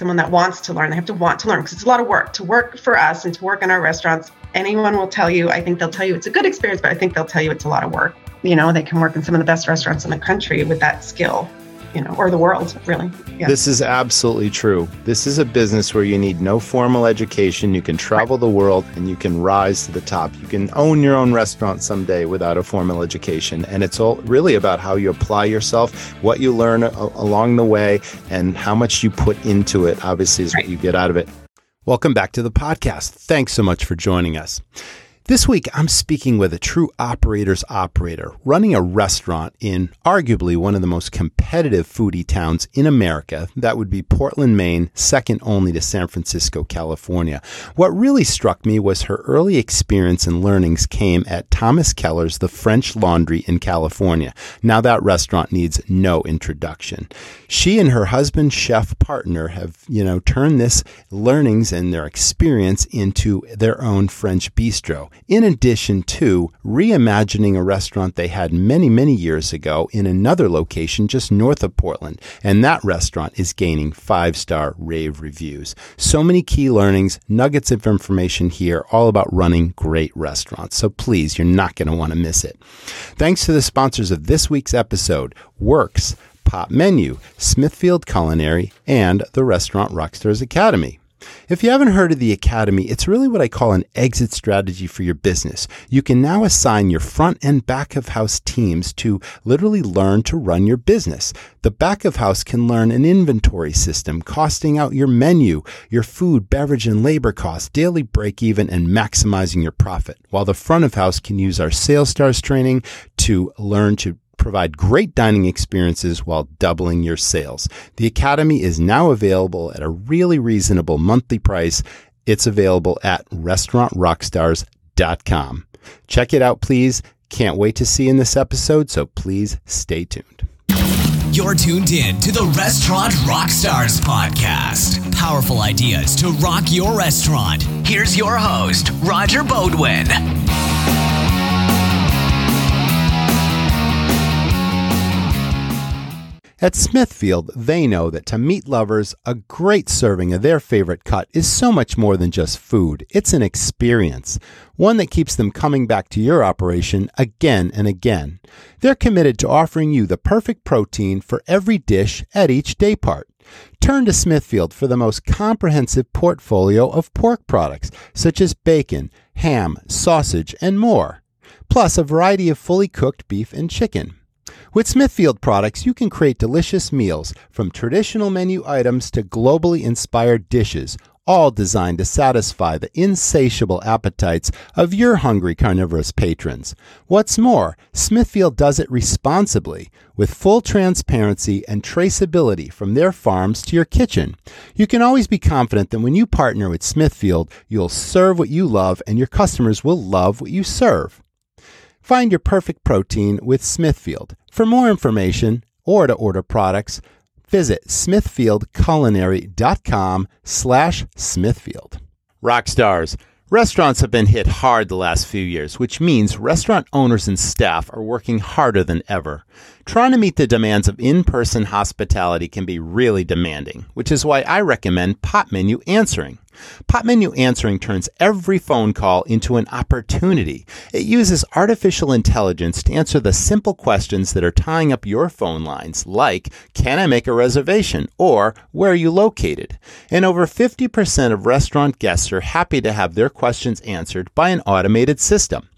someone that wants to learn. They have to want to learn because it's a lot of work to work for us and to work in our restaurants. Anyone will tell you, I think they'll tell you it's a good experience, but I think they'll tell you it's a lot of work. You know, they can work in some of the best restaurants in the country with that skill you know, or the world, really. Yeah. This is absolutely true. This is a business where you need no formal education. You can travel right. the world and you can rise to the top. You can own your own restaurant someday without a formal education. And it's all really about how you apply yourself, what you learn a- along the way, and how much you put into it, obviously, is right. what you get out of it. Welcome back to the podcast. Thanks so much for joining us. This week, I'm speaking with a true operator's operator running a restaurant in arguably one of the most competitive foodie towns in America. That would be Portland, Maine, second only to San Francisco, California. What really struck me was her early experience and learnings came at Thomas Keller's The French Laundry in California. Now, that restaurant needs no introduction. She and her husband, chef partner, have, you know, turned this learnings and their experience into their own French bistro in addition to reimagining a restaurant they had many, many years ago in another location just north of Portland. And that restaurant is gaining five star rave reviews. So many key learnings, nuggets of information here, all about running great restaurants. So please, you're not going to want to miss it. Thanks to the sponsors of this week's episode, Works, Pop Menu, Smithfield Culinary, and the Restaurant Rockstars Academy. If you haven't heard of the Academy, it's really what I call an exit strategy for your business. You can now assign your front and back of house teams to literally learn to run your business. The back of house can learn an inventory system, costing out your menu, your food, beverage, and labor costs, daily break even, and maximizing your profit. While the front of house can use our Sales Stars training to learn to provide great dining experiences while doubling your sales. The Academy is now available at a really reasonable monthly price. It's available at restaurantrockstars.com. Check it out, please. Can't wait to see you in this episode, so please stay tuned. You're tuned in to the Restaurant Rockstars podcast. Powerful ideas to rock your restaurant. Here's your host, Roger Beaudoin. At Smithfield, they know that to meat lovers, a great serving of their favorite cut is so much more than just food. It's an experience, one that keeps them coming back to your operation again and again. They're committed to offering you the perfect protein for every dish at each day part. Turn to Smithfield for the most comprehensive portfolio of pork products, such as bacon, ham, sausage, and more, plus a variety of fully cooked beef and chicken. With Smithfield products, you can create delicious meals from traditional menu items to globally inspired dishes, all designed to satisfy the insatiable appetites of your hungry carnivorous patrons. What's more, Smithfield does it responsibly with full transparency and traceability from their farms to your kitchen. You can always be confident that when you partner with Smithfield, you'll serve what you love and your customers will love what you serve. Find your perfect protein with Smithfield. For more information or to order products, visit smithfieldculinary.com slash smithfield. Rockstars. Restaurants have been hit hard the last few years, which means restaurant owners and staff are working harder than ever. Trying to meet the demands of in person hospitality can be really demanding, which is why I recommend Pop Menu Answering. Pop Menu Answering turns every phone call into an opportunity. It uses artificial intelligence to answer the simple questions that are tying up your phone lines, like, Can I make a reservation? or Where are you located? And over 50% of restaurant guests are happy to have their questions answered by an automated system.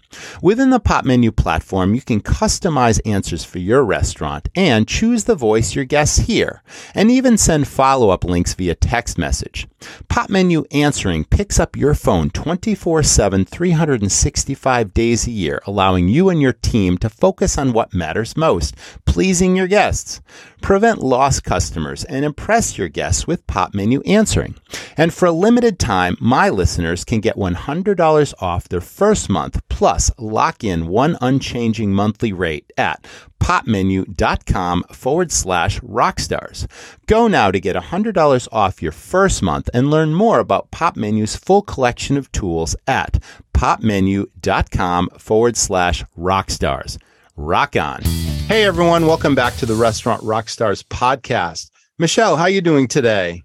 Within the Pop Menu platform, you can customize answers for your restaurant and choose the voice your guests hear, and even send follow up links via text message. Pop Menu Answering picks up your phone 24 7, 365 days a year, allowing you and your team to focus on what matters most pleasing your guests. Prevent lost customers and impress your guests with Pop Menu Answering. And for a limited time, my listeners can get $100 off their first month plus lock in one unchanging monthly rate at popmenu.com forward slash rockstars. Go now to get $100 off your first month and learn more about Pop Menu's full collection of tools at popmenu.com forward slash rockstars. Rock on. Hey everyone, welcome back to the Restaurant Rockstars podcast. Michelle, how are you doing today?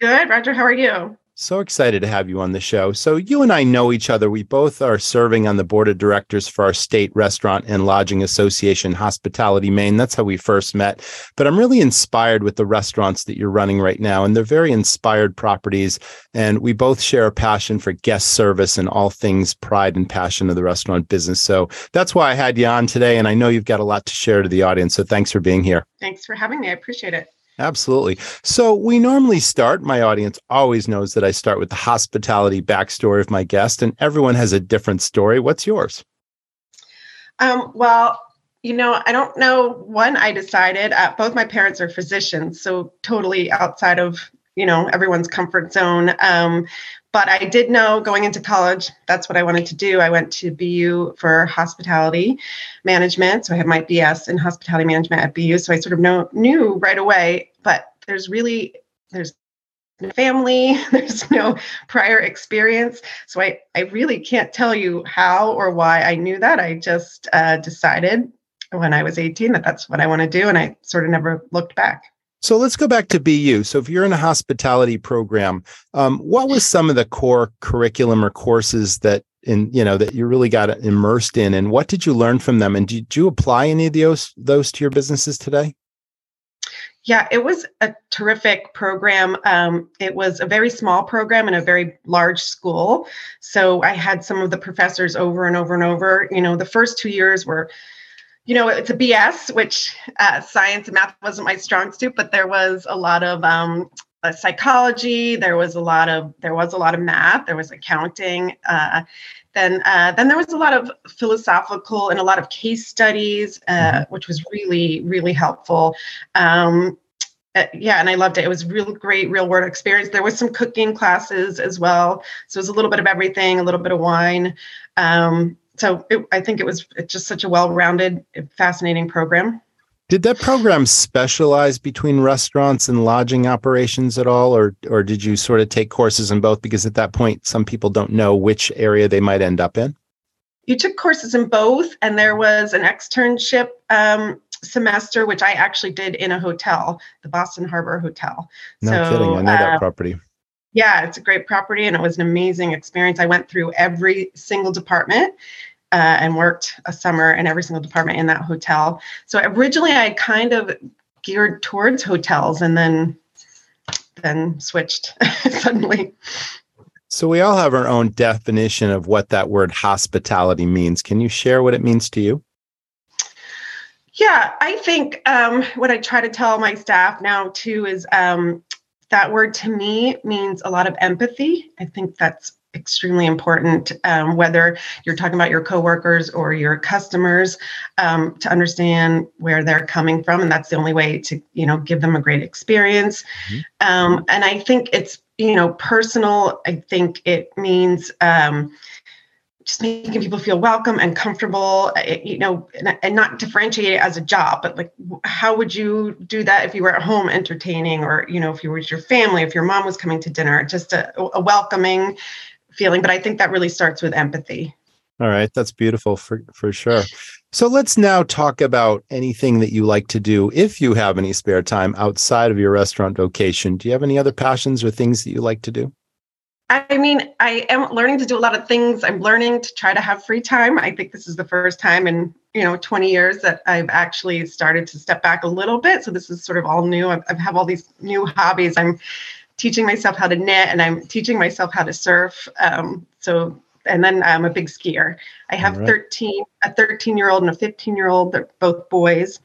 Good, Roger. How are you? So excited to have you on the show. So, you and I know each other. We both are serving on the board of directors for our state restaurant and lodging association, Hospitality Maine. That's how we first met. But I'm really inspired with the restaurants that you're running right now. And they're very inspired properties. And we both share a passion for guest service and all things pride and passion of the restaurant business. So, that's why I had you on today. And I know you've got a lot to share to the audience. So, thanks for being here. Thanks for having me. I appreciate it. Absolutely. So we normally start, my audience always knows that I start with the hospitality backstory of my guest, and everyone has a different story. What's yours? Um, well, you know, I don't know when I decided. Uh, both my parents are physicians, so totally outside of, you know, everyone's comfort zone. Um, but I did know going into college, that's what I wanted to do. I went to BU for hospitality management. So I have my BS in hospitality management at BU. So I sort of know, knew right away, but there's really, there's no family, there's no prior experience. So I, I really can't tell you how or why I knew that. I just uh, decided when I was 18 that that's what I want to do. And I sort of never looked back. So let's go back to BU. So if you're in a hospitality program, um, what was some of the core curriculum or courses that in you know that you really got immersed in, and what did you learn from them? And did you apply any of those those to your businesses today? Yeah, it was a terrific program. Um, it was a very small program in a very large school. So I had some of the professors over and over and over. You know, the first two years were you know, it's a BS, which uh, science and math wasn't my strong suit, but there was a lot of um, uh, psychology. There was a lot of there was a lot of math. There was accounting. Uh, then uh, then there was a lot of philosophical and a lot of case studies, uh, mm-hmm. which was really really helpful. Um, uh, yeah, and I loved it. It was real great real world experience. There was some cooking classes as well, so it was a little bit of everything, a little bit of wine. Um, so it, I think it was just such a well-rounded, fascinating program. Did that program specialize between restaurants and lodging operations at all, or or did you sort of take courses in both? Because at that point, some people don't know which area they might end up in. You took courses in both, and there was an externship um, semester, which I actually did in a hotel, the Boston Harbor Hotel. No so, kidding, I know uh, that property. Yeah, it's a great property, and it was an amazing experience. I went through every single department uh, and worked a summer in every single department in that hotel. So originally, I kind of geared towards hotels, and then then switched suddenly. So we all have our own definition of what that word hospitality means. Can you share what it means to you? Yeah, I think um, what I try to tell my staff now too is um, that word to me means a lot of empathy. I think that's extremely important, um, whether you're talking about your coworkers or your customers, um, to understand where they're coming from, and that's the only way to you know give them a great experience. Mm-hmm. Um, and I think it's you know personal. I think it means. Um, just making people feel welcome and comfortable uh, you know and, and, not differentiate it as a job but like how would you do that if you were at home entertaining or you know if you were with your family if your mom was coming to dinner just a, a welcoming feeling but i think that really starts with empathy all right that's beautiful for for sure so let's now talk about anything that you like to do if you have any spare time outside of your restaurant vocation do you have any other passions or things that you like to do I mean, I am learning to do a lot of things. I'm learning to try to have free time. I think this is the first time in, you know, 20 years that I've actually started to step back a little bit. So this is sort of all new. I have all these new hobbies. I'm teaching myself how to knit and I'm teaching myself how to surf. Um, so, and then I'm a big skier. I have right. 13, a 13 year old and a 15 year old. They're both boys.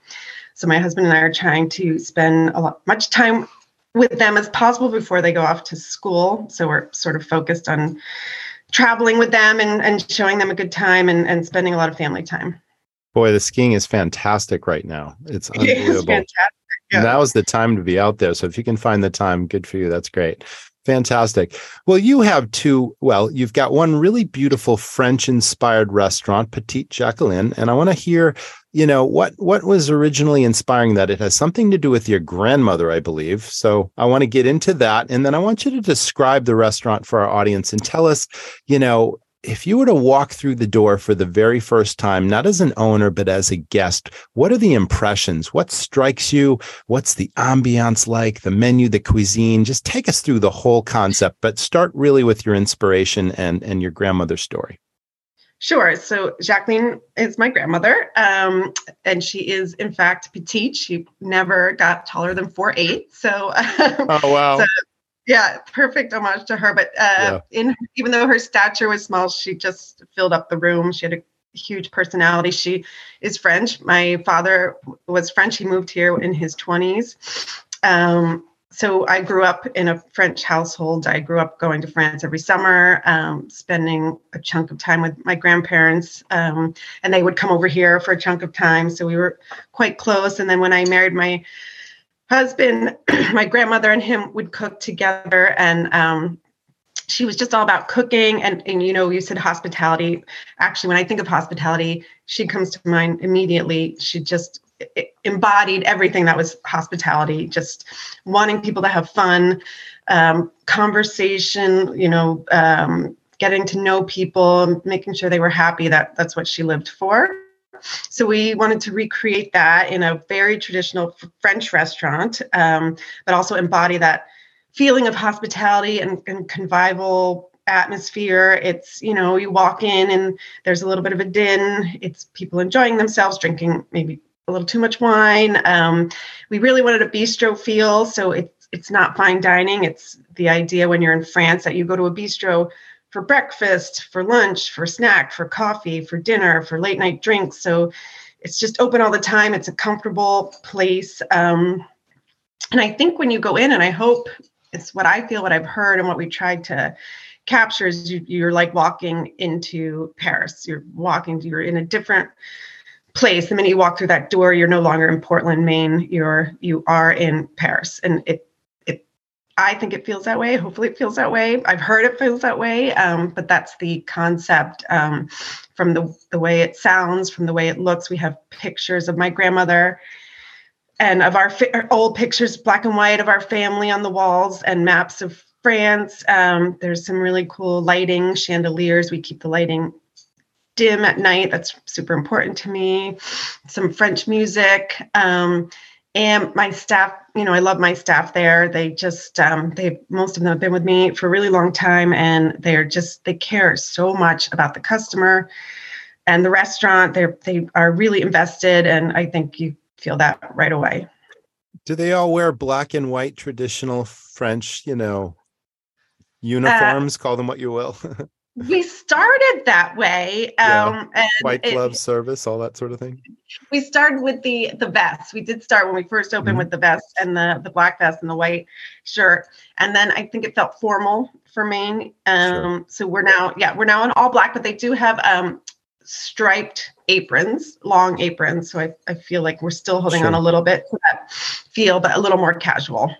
So my husband and I are trying to spend a lot, much time with them as possible before they go off to school. So we're sort of focused on traveling with them and, and showing them a good time and, and spending a lot of family time. Boy, the skiing is fantastic right now. It's unbelievable. It yeah. Now is the time to be out there. So if you can find the time, good for you. That's great. Fantastic. Well, you have two. Well, you've got one really beautiful French inspired restaurant, Petite Jacqueline. And I want to hear, you know, what, what was originally inspiring that? It has something to do with your grandmother, I believe. So I want to get into that. And then I want you to describe the restaurant for our audience and tell us, you know, if you were to walk through the door for the very first time, not as an owner, but as a guest, what are the impressions? What strikes you? What's the ambiance like? The menu, the cuisine? Just take us through the whole concept, but start really with your inspiration and, and your grandmother's story. Sure. So Jacqueline is my grandmother, um, and she is in fact petite. She never got taller than four eight. So, oh wow. So, yeah, perfect homage to her. But uh, yeah. in even though her stature was small, she just filled up the room. She had a huge personality. She is French. My father was French. He moved here in his twenties. Um, so I grew up in a French household. I grew up going to France every summer, um, spending a chunk of time with my grandparents, um, and they would come over here for a chunk of time. So we were quite close. And then when I married my husband, my grandmother and him would cook together, and um, she was just all about cooking. And and you know, you said hospitality. Actually, when I think of hospitality, she comes to mind immediately. She just embodied everything that was hospitality, just wanting people to have fun, um, conversation, you know, um, getting to know people, making sure they were happy. That that's what she lived for. So we wanted to recreate that in a very traditional French restaurant, um, but also embody that feeling of hospitality and, and convivial atmosphere. It's, you know, you walk in and there's a little bit of a din. It's people enjoying themselves, drinking maybe a little too much wine. Um, we really wanted a bistro feel, so it's it's not fine dining. It's the idea when you're in France that you go to a bistro for breakfast, for lunch, for snack, for coffee, for dinner, for late night drinks. So it's just open all the time. It's a comfortable place. Um, and I think when you go in, and I hope it's what I feel, what I've heard, and what we tried to capture is you, you're like walking into Paris. You're walking, you're in a different place the minute you walk through that door you're no longer in portland maine you're you are in paris and it i think it feels that way hopefully it feels that way i've heard it feels that way um, but that's the concept um, from the the way it sounds from the way it looks we have pictures of my grandmother and of our, fi- old pictures black and white of our family on the walls and maps of france um, there's some really cool lighting chandeliers we keep the lighting dim at night. That's super important to me. Some French music. Um, and my staff, you know, I love my staff there. They just, um, they, most of them have been with me for a really long time and they're just, they care so much about the customer and the restaurant. They're, they are really invested. And I think you feel that right away. Do they all wear black and white traditional French, you know, uniforms? Uh, call them what you will. we started that way um yeah. white glove it, service all that sort of thing we started with the the vest we did start when we first opened mm-hmm. with the vest and the the black vest and the white shirt and then i think it felt formal for maine um sure. so we're now yeah we're now in all black but they do have um striped aprons long aprons so i, I feel like we're still holding sure. on a little bit to that feel but a little more casual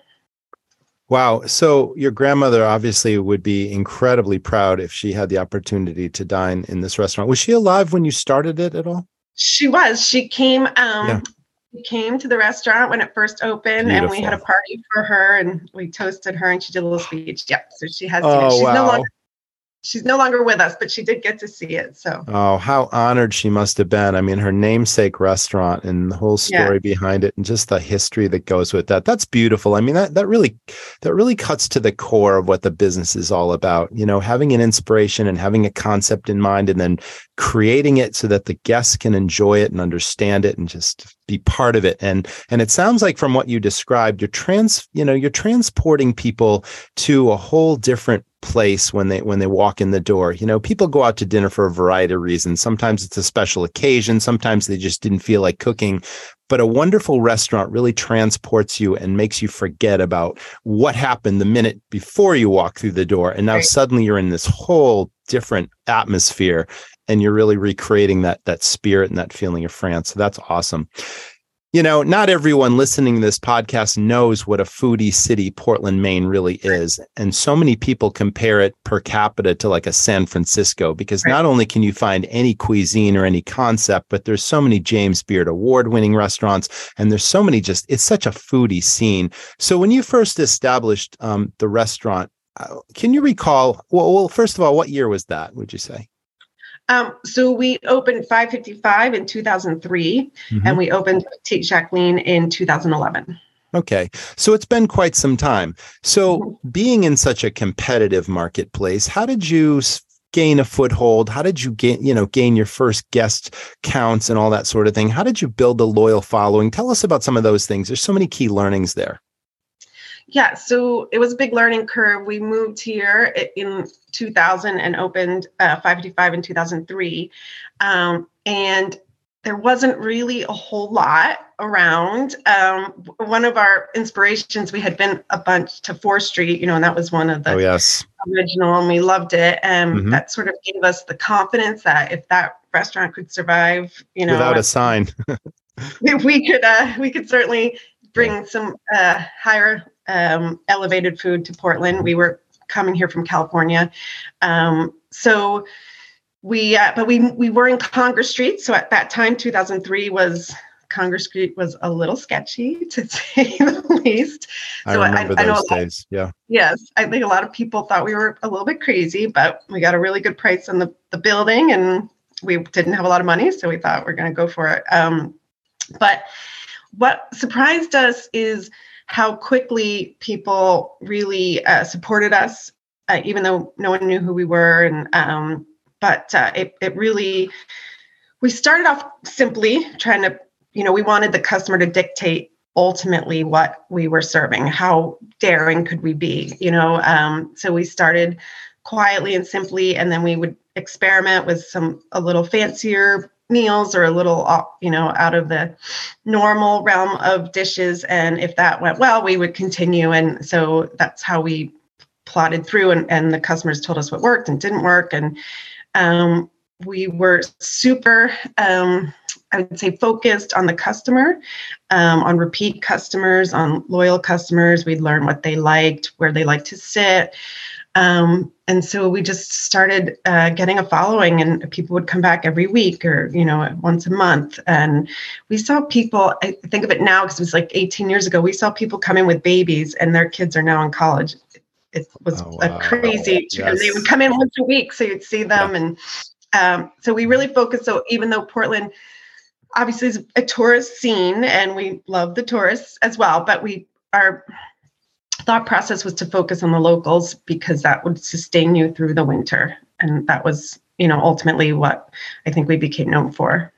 Wow. So your grandmother obviously would be incredibly proud if she had the opportunity to dine in this restaurant. Was she alive when you started it at all? She was. She came um yeah. came to the restaurant when it first opened Beautiful. and we had a party for her and we toasted her and she did a little speech. Yep. So she has oh, she's wow. no longer she's no longer with us, but she did get to see it. So oh, how honored she must have been. I mean, her namesake restaurant and the whole story yeah. behind it, and just the history that goes with that. That's beautiful. I mean, that that really that really cuts to the core of what the business is all about. You know, having an inspiration and having a concept in mind, and then creating it so that the guests can enjoy it and understand it and just be part of it. And and it sounds like from what you described you're trans you know you're transporting people to a whole different place when they when they walk in the door. You know people go out to dinner for a variety of reasons. Sometimes it's a special occasion. Sometimes they just didn't feel like cooking. But a wonderful restaurant really transports you and makes you forget about what happened the minute before you walk through the door. And now right. suddenly you're in this whole different atmosphere and you're really recreating that that spirit and that feeling of France. So that's awesome. You know, not everyone listening to this podcast knows what a foodie city Portland, Maine really is. And so many people compare it per capita to like a San Francisco because not only can you find any cuisine or any concept, but there's so many James Beard award winning restaurants and there's so many just, it's such a foodie scene. So when you first established um, the restaurant, uh, can you recall? Well, well, first of all, what year was that? Would you say? Um, so we opened 555 in 2003, mm-hmm. and we opened Petite Jacqueline in 2011. Okay. So it's been quite some time. So mm-hmm. being in such a competitive marketplace, how did you gain a foothold? How did you gain, you know, gain your first guest counts and all that sort of thing? How did you build a loyal following? Tell us about some of those things. There's so many key learnings there. Yeah, so it was a big learning curve. We moved here in 2000 and opened uh, 555 in 2003. Um, and there wasn't really a whole lot around. Um, one of our inspirations, we had been a bunch to Fore Street, you know, and that was one of the oh, yes. original, and we loved it. And mm-hmm. that sort of gave us the confidence that if that restaurant could survive, you know, without a sign, we could uh, we could certainly bring some uh, higher um, elevated food to Portland. We were coming here from California, um, so we uh, but we we were in Congress Street. So at that time, 2003 was Congress Street was a little sketchy to say the least. So I remember I, those I days. yeah. Yes, I think a lot of people thought we were a little bit crazy, but we got a really good price on the the building, and we didn't have a lot of money, so we thought we're going to go for it. Um, but what surprised us is how quickly people really uh, supported us, uh, even though no one knew who we were, and um, but uh, it, it really we started off simply trying to you know we wanted the customer to dictate ultimately what we were serving how daring could we be you know? Um, so we started quietly and simply and then we would experiment with some a little fancier meals or a little you know out of the normal realm of dishes and if that went well we would continue and so that's how we plotted through and, and the customers told us what worked and didn't work and um, we were super, um, I would say, focused on the customer, um, on repeat customers, on loyal customers. We'd learn what they liked, where they like to sit. Um, and so we just started uh, getting a following, and people would come back every week or, you know, once a month. And we saw people, I think of it now because it was like 18 years ago, we saw people come in with babies, and their kids are now in college it was oh, wow. a crazy yes. and they would come in once a week so you'd see them yeah. and um, so we really focus so even though portland obviously is a tourist scene and we love the tourists as well but we our thought process was to focus on the locals because that would sustain you through the winter and that was you know ultimately what i think we became known for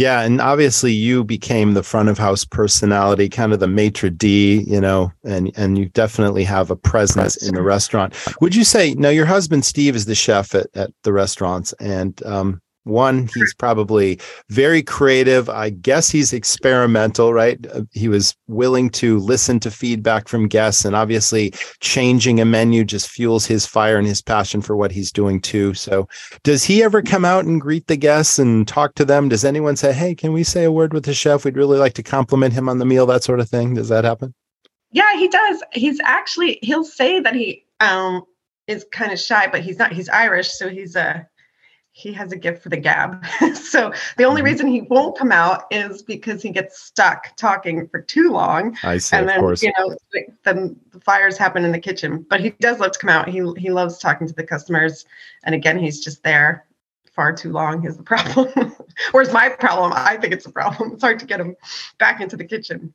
yeah, and obviously you became the front of house personality, kind of the maitre d, you know, and and you definitely have a presence in the restaurant. Would you say now your husband Steve is the chef at, at the restaurants, and um, one, he's probably very creative. I guess he's experimental, right? Uh, he was willing to listen to feedback from guests, and obviously, changing a menu just fuels his fire and his passion for what he's doing too. So, does he ever come out and greet the guests and talk to them? Does anyone say, "Hey, can we say a word with the chef? We'd really like to compliment him on the meal," that sort of thing? Does that happen? Yeah, he does. He's actually he'll say that he um is kind of shy, but he's not. He's Irish, so he's a he has a gift for the gab. so the only mm-hmm. reason he won't come out is because he gets stuck talking for too long. I see, and then, of course. You know, then the fires happen in the kitchen. But he does love to come out. He he loves talking to the customers. And again, he's just there far too long is the problem. or is my problem? I think it's a problem. It's hard to get him back into the kitchen.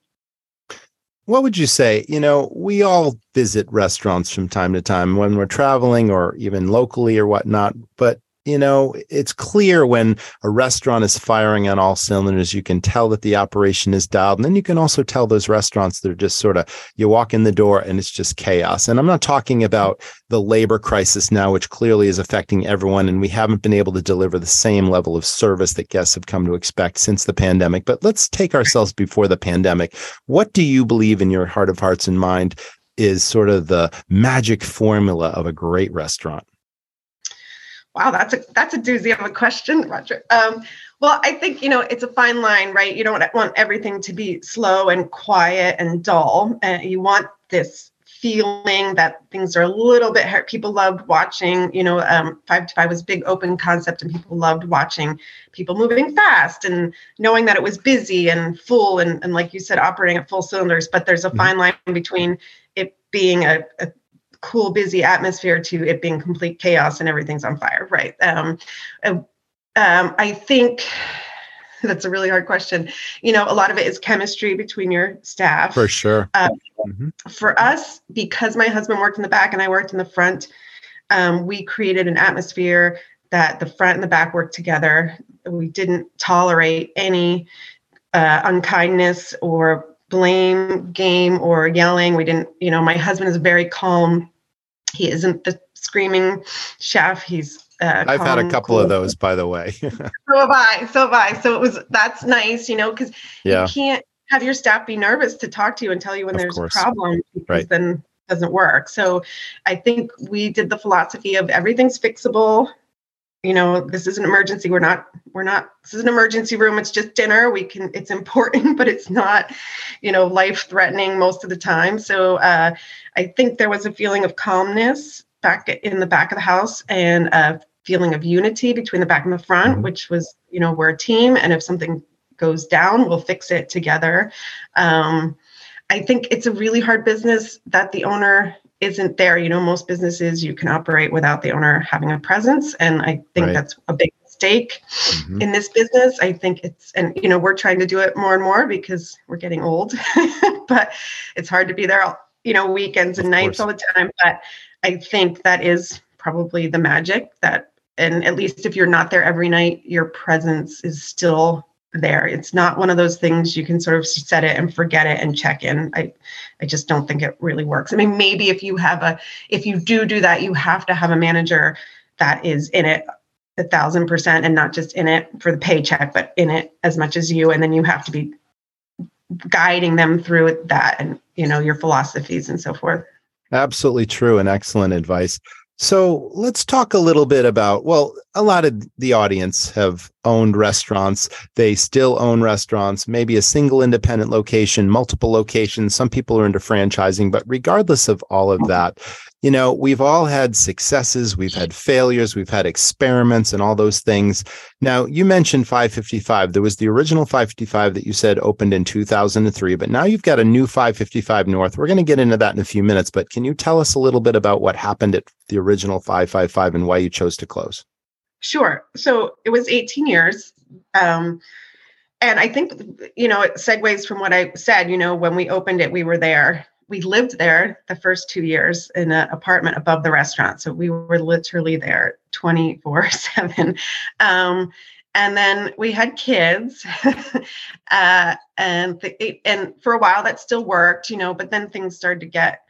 What would you say? You know, we all visit restaurants from time to time when we're traveling or even locally or whatnot. But you know, it's clear when a restaurant is firing on all cylinders. You can tell that the operation is dialed. And then you can also tell those restaurants that are just sort of, you walk in the door and it's just chaos. And I'm not talking about the labor crisis now, which clearly is affecting everyone. And we haven't been able to deliver the same level of service that guests have come to expect since the pandemic. But let's take ourselves before the pandemic. What do you believe in your heart of hearts and mind is sort of the magic formula of a great restaurant? Wow, that's a that's a doozy of a question, Roger. Um, well, I think you know it's a fine line, right? You don't want everything to be slow and quiet and dull. Uh, you want this feeling that things are a little bit hard. People loved watching, you know, um, five to five was big open concept, and people loved watching people moving fast and knowing that it was busy and full and, and like you said, operating at full cylinders. But there's a mm-hmm. fine line between it being a, a cool, busy atmosphere to it being complete chaos and everything's on fire, right? Um, uh, um, I think that's a really hard question. You know, a lot of it is chemistry between your staff. For sure. Um, mm-hmm. For us, because my husband worked in the back and I worked in the front, um, we created an atmosphere that the front and the back worked together. We didn't tolerate any uh, unkindness or blame game or yelling. We didn't, you know, my husband is very calm. He isn't the screaming chef. He's uh, I've had a couple cool. of those, by the way. so have I. So have I. So it was that's nice, you know, because yeah. you can't have your staff be nervous to talk to you and tell you when of there's course. a problem because right. then doesn't work. So I think we did the philosophy of everything's fixable. You know, this is an emergency. We're not, we're not, this is an emergency room. It's just dinner. We can, it's important, but it's not, you know, life threatening most of the time. So uh, I think there was a feeling of calmness back in the back of the house and a feeling of unity between the back and the front, mm-hmm. which was, you know, we're a team. And if something goes down, we'll fix it together. Um, I think it's a really hard business that the owner isn't there. You know, most businesses you can operate without the owner having a presence. And I think right. that's a big mistake mm-hmm. in this business. I think it's, and, you know, we're trying to do it more and more because we're getting old, but it's hard to be there, all, you know, weekends and of nights course. all the time. But I think that is probably the magic that, and at least if you're not there every night, your presence is still there. It's not one of those things you can sort of set it and forget it and check in. I, I just don't think it really works. I mean, maybe if you have a, if you do do that, you have to have a manager that is in it a thousand percent and not just in it for the paycheck, but in it as much as you. And then you have to be guiding them through that and, you know, your philosophies and so forth. Absolutely true and excellent advice. So let's talk a little bit about, well, a lot of the audience have owned restaurants. They still own restaurants, maybe a single independent location, multiple locations. Some people are into franchising, but regardless of all of mm-hmm. that, you know, we've all had successes, we've had failures, we've had experiments and all those things. Now, you mentioned 555. There was the original 555 that you said opened in 2003, but now you've got a new 555 North. We're going to get into that in a few minutes, but can you tell us a little bit about what happened at the original 555 and why you chose to close? Sure. So it was 18 years. Um, and I think, you know, it segues from what I said, you know, when we opened it, we were there we lived there the first two years in an apartment above the restaurant. So we were literally there 24 7. Um, and then we had kids uh, and and for a while that still worked you know but then things started to get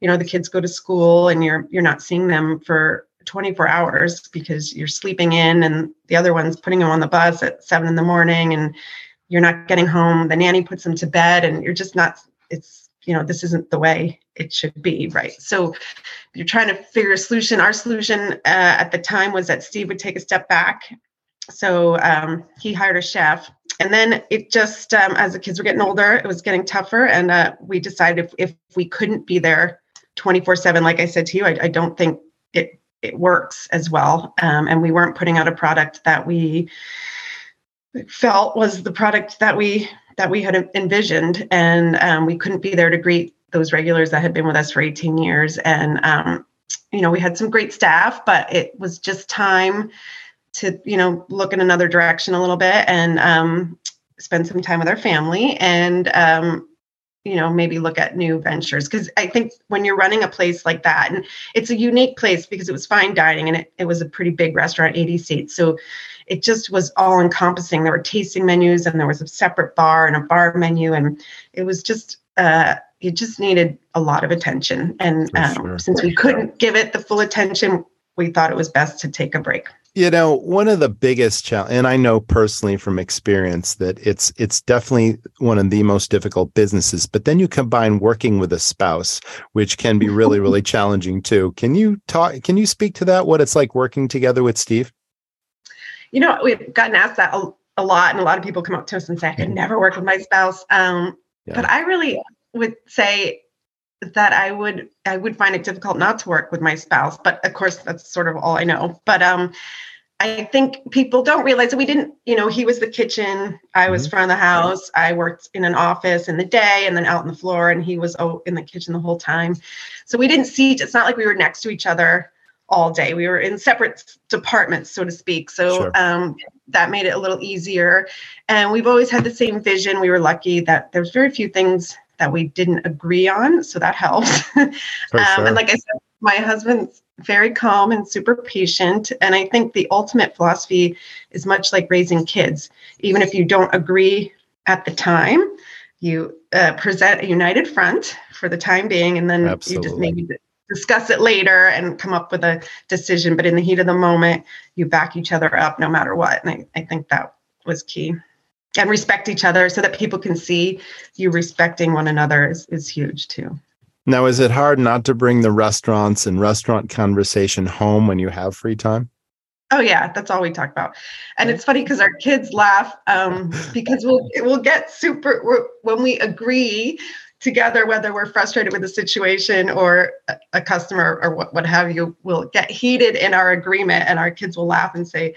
you know the kids go to school and you're you're not seeing them for 24 hours because you're sleeping in and the other one's putting them on the bus at seven in the morning and you're not getting home the nanny puts them to bed and you're just not it's you know this isn't the way it should be right? So you're trying to figure a solution our solution uh, at the time was that steve would take a step back. So um, he hired a chef. And then it just um, as the kids were getting older it was getting tougher. And uh, we decided if, if we couldn't be there 24 7 like i said to you I, I don't think it it works as well. Um, and we weren't putting out a product that we felt was the product that we that we had envisioned, and um, we couldn't be there to greet those regulars that had been with us for 18 years. And um, you know, we had some great staff, but it was just time to you know look in another direction a little bit and um, spend some time with our family and um, you know maybe look at new ventures because i think when you're running a place like that and it's a unique place because it was fine dining and it, it was a pretty big restaurant 80 seats so it just was all encompassing. There were tasting menus and there was a separate bar and a bar menu. And it was just, uh, it just needed a lot of attention. And um, sure. since we couldn't give it the full attention, we thought it was best to take a break. You know, one of the biggest challenge, and I know personally from experience that it's it's definitely one of the most difficult businesses. But then you combine working with a spouse, which can be really, really challenging too. Can you talk? Can you speak to that? What it's like working together with Steve? You know, we've gotten asked that a, a, lot, and a lot of people come up to us and say, I could never work with my spouse. Um, yeah. But I really would say that I would I would find it difficult not to work with my spouse. But of course, that's sort of all I know. But um, I think people don't realize that we didn't, you know, he was the kitchen, I was mm-hmm. front of the house, I worked in an office in the day and then out on the floor, and he was oh, in the kitchen the whole time. So we didn't see, it's not like we were next to each other all day. We were in separate departments, so to speak. So sure. um, that made it a little easier. And we've always had the same vision. We were lucky that there's very few things that we didn't agree on. So that helps. um, sure. And like I said, my husband's very calm and super patient. And I think the ultimate philosophy is much like raising kids. Even if you don't agree at the time, you uh, present a united front for the time being, and then Absolutely. you just maybe discuss it later and come up with a decision. But in the heat of the moment, you back each other up no matter what. And I, I think that was key. And respect each other so that people can see you respecting one another is, is huge too. Now, is it hard not to bring the restaurants and restaurant conversation home when you have free time? Oh yeah, that's all we talk about, and it's funny because our kids laugh um, because we'll we'll get super when we agree together, whether we're frustrated with a situation or a customer or what, what have you, we'll get heated in our agreement, and our kids will laugh and say,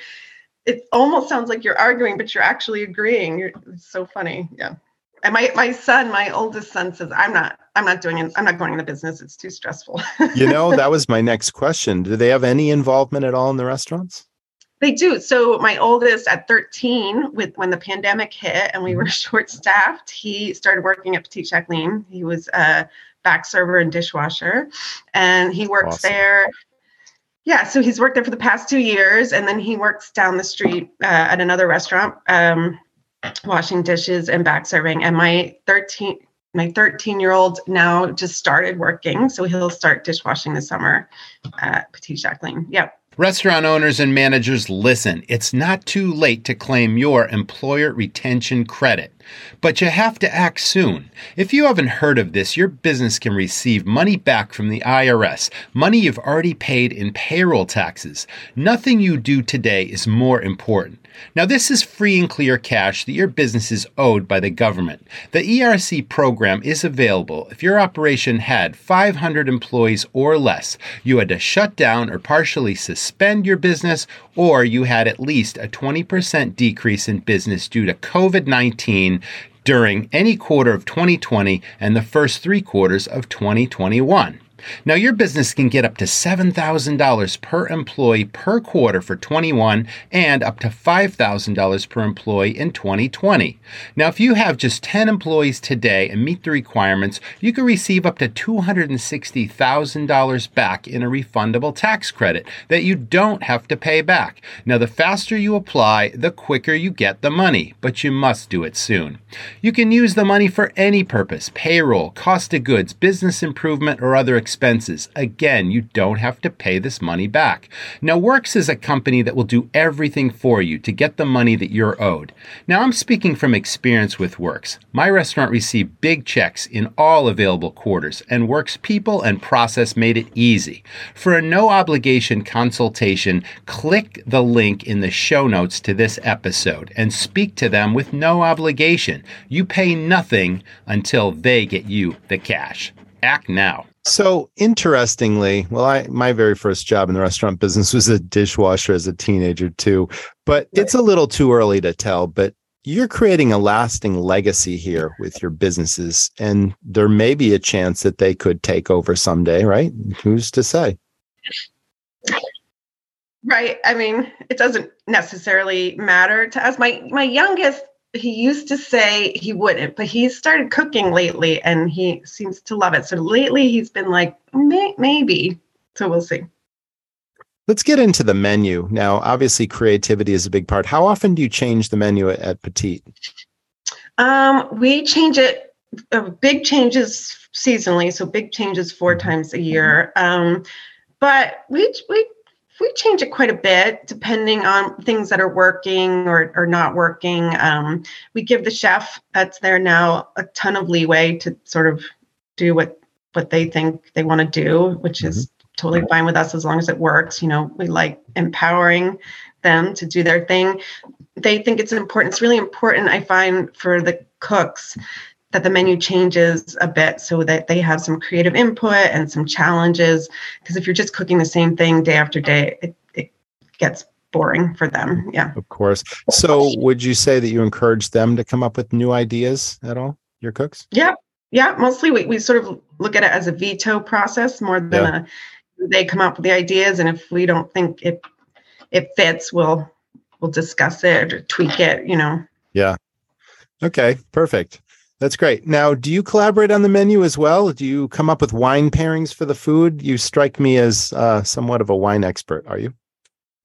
"It almost sounds like you're arguing, but you're actually agreeing." You're, it's so funny, yeah. And my my son my oldest son says i'm not i'm not doing it i'm not going into business. It's too stressful. You know that was my next question. Do they have any involvement at all in the restaurants they do so my oldest at 13 with when the pandemic hit and we were mm-hmm. short staffed he started working at Petite Jacqueline he was a back server and dishwasher and he works awesome. there yeah, so he's worked there for the past two years, and then he works down the street uh, at another restaurant. Um, washing dishes and back serving. And my 13 my 13 year old now just started working, so he'll start dishwashing this summer at Petite Jacqueline. Yep. Restaurant owners and managers, listen, it's not too late to claim your employer retention credit. But you have to act soon. If you haven't heard of this, your business can receive money back from the IRS, money you've already paid in payroll taxes. Nothing you do today is more important. Now, this is free and clear cash that your business is owed by the government. The ERC program is available if your operation had 500 employees or less, you had to shut down or partially suspend your business, or you had at least a 20% decrease in business due to COVID 19 during any quarter of 2020 and the first three quarters of 2021. Now, your business can get up to $7,000 per employee per quarter for 21 and up to $5,000 per employee in 2020. Now, if you have just 10 employees today and meet the requirements, you can receive up to $260,000 back in a refundable tax credit that you don't have to pay back. Now, the faster you apply, the quicker you get the money, but you must do it soon. You can use the money for any purpose payroll, cost of goods, business improvement, or other expenses expenses. Again, you don't have to pay this money back. Now, Works is a company that will do everything for you to get the money that you're owed. Now, I'm speaking from experience with Works. My restaurant received big checks in all available quarters, and Works people and process made it easy. For a no obligation consultation, click the link in the show notes to this episode and speak to them with no obligation. You pay nothing until they get you the cash. Act now. So interestingly, well, I my very first job in the restaurant business was a dishwasher as a teenager too, but it's a little too early to tell. But you're creating a lasting legacy here with your businesses, and there may be a chance that they could take over someday, right? Who's to say? Right. I mean, it doesn't necessarily matter to us. My my youngest he used to say he wouldn't, but he's started cooking lately and he seems to love it. So lately he's been like, May- maybe. So we'll see. Let's get into the menu. Now, obviously, creativity is a big part. How often do you change the menu at, at Petite? Um, we change it, uh, big changes seasonally. So big changes four times a year. Um, but we, we we change it quite a bit depending on things that are working or, or not working. Um, we give the chef that's there now a ton of leeway to sort of do what what they think they want to do, which mm-hmm. is totally fine with us as long as it works. You know, we like empowering them to do their thing. They think it's important. It's really important, I find, for the cooks that the menu changes a bit so that they have some creative input and some challenges. Because if you're just cooking the same thing day after day, it, it gets boring for them. Yeah. Of course. So would you say that you encourage them to come up with new ideas at all, your cooks? Yeah. Yeah. Mostly we, we sort of look at it as a veto process more than yeah. a, they come up with the ideas. And if we don't think it, it fits, we'll, we'll discuss it or tweak it, you know? Yeah. Okay. Perfect. That's great. Now, do you collaborate on the menu as well? Do you come up with wine pairings for the food? You strike me as uh, somewhat of a wine expert. Are you?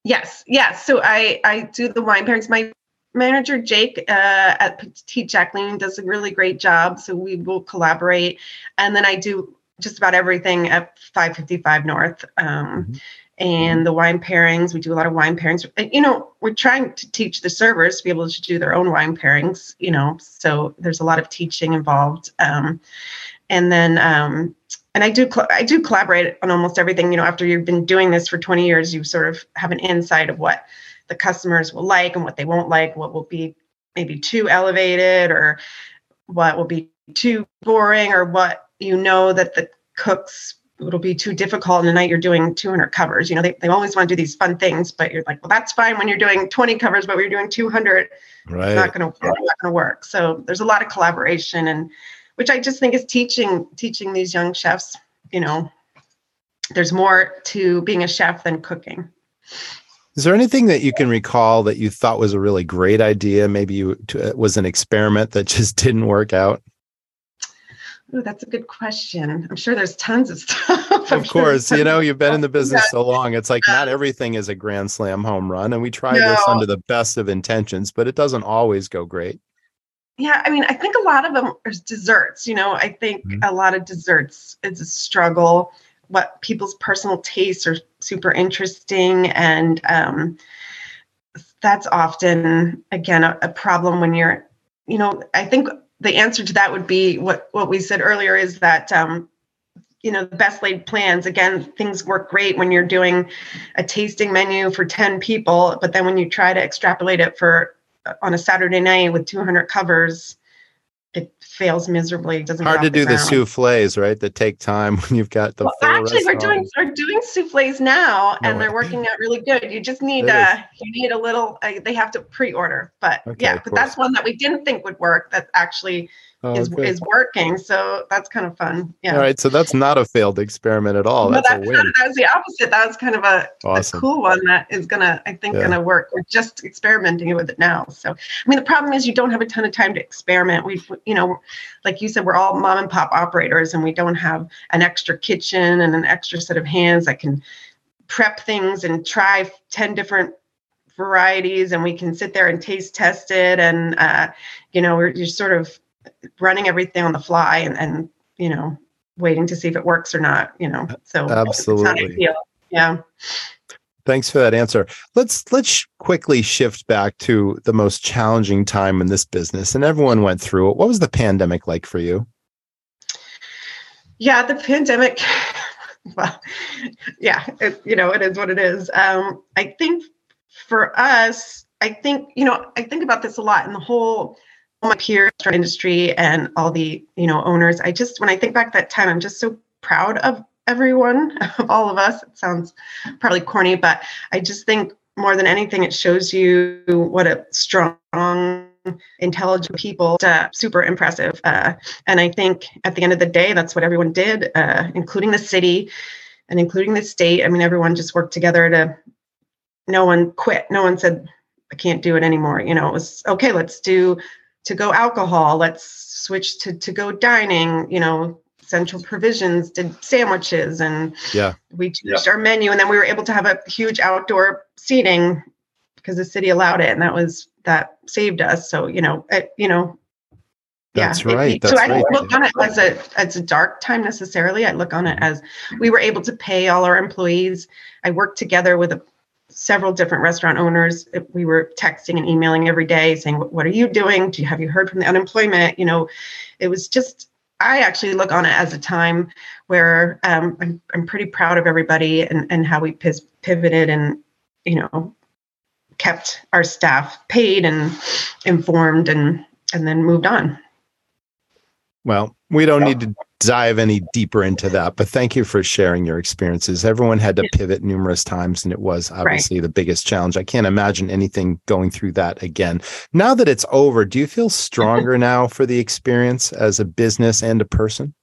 Yes, yes. So I I do the wine pairings. My manager Jake uh, at Petite Jacqueline does a really great job. So we will collaborate, and then I do just about everything at 555 North. Um, mm-hmm. And the wine pairings, we do a lot of wine pairings. And, you know, we're trying to teach the servers to be able to do their own wine pairings. You know, so there's a lot of teaching involved. Um, and then um, and I do I do collaborate on almost everything. You know, after you've been doing this for 20 years, you sort of have an insight of what the customers will like and what they won't like, what will be maybe too elevated or what will be too boring or what you know that the cooks it'll be too difficult in the night you're doing 200 covers you know they, they always want to do these fun things but you're like well that's fine when you're doing 20 covers but you're doing 200 right. it's not going to not going to work so there's a lot of collaboration and which I just think is teaching teaching these young chefs, you know, there's more to being a chef than cooking. Is there anything that you can recall that you thought was a really great idea? Maybe you it uh, was an experiment that just didn't work out. Ooh, that's a good question. I'm sure there's tons of stuff. of course, you know, you've been in the business so long. It's like not everything is a grand slam home run. And we try no. this under the best of intentions, but it doesn't always go great yeah i mean i think a lot of them are desserts you know i think mm-hmm. a lot of desserts is a struggle what people's personal tastes are super interesting and um, that's often again a, a, problem when you're you know i think the answer to that would be what what we said earlier is that um, you know the best laid plans again things work great when you're doing a tasting menu for 10 people but then when you try to extrapolate it for on a Saturday night with 200 covers, fails miserably. It doesn't hard to do the, the souffles, right? That take time when you've got the. Well, actually, we're doing we're doing souffles now, no and way. they're working out really good. You just need uh you need a little. Uh, they have to pre-order, but okay, yeah, but that's one that we didn't think would work. That actually oh, is good. is working. So that's kind of fun. Yeah. All right. So that's not a failed experiment at all. that's, that's a win. Not, that was the opposite. That was kind of a, awesome. a cool one that is gonna, I think, yeah. gonna work. We're just experimenting with it now. So I mean, the problem is you don't have a ton of time to experiment. We've, you know, like you said, we're all mom and pop operators, and we don't have an extra kitchen and an extra set of hands that can prep things and try 10 different varieties and we can sit there and taste test it and uh, you know we're just sort of running everything on the fly and, and you know waiting to see if it works or not you know so absolutely. Yeah. Thanks for that answer. Let's let's quickly shift back to the most challenging time in this business and everyone went through it. What was the pandemic like for you? Yeah the pandemic well yeah it, you know it is what it is. Um i think for us i think you know i think about this a lot and the whole my peers industry and all the you know owners. I just when i think back that time i'm just so proud of everyone of all of us. It sounds probably corny but i just think more than anything it shows you what a strong intelligent people uh, super impressive uh, and i think at the end of the day that's what everyone did uh, including the city and including the state. I mean everyone just worked together to no one quit. No one said i can't do it anymore you know? It was okay let's do to go alcohol let's switch to to go dining you know central provisions did sandwiches and yeah we changed yeah. our menu and then we were able to have a huge outdoor seating because the city allowed it and that was that saved us so you know it, you know that's yeah, right. It, That's so I don't right. look on it as a as a dark time necessarily. I look on it as we were able to pay all our employees. I worked together with a several different restaurant owners. We were texting and emailing every day saying, what are you doing? Do you have you heard from the unemployment? You know, it was just, I actually look on it as a time where um, I'm, I'm pretty proud of everybody and, and how we pivoted and, you know, kept our staff paid and informed and, and then moved on. Well, we don't need to dive any deeper into that, but thank you for sharing your experiences. Everyone had to pivot numerous times, and it was obviously right. the biggest challenge. I can't imagine anything going through that again. Now that it's over, do you feel stronger now for the experience as a business and a person?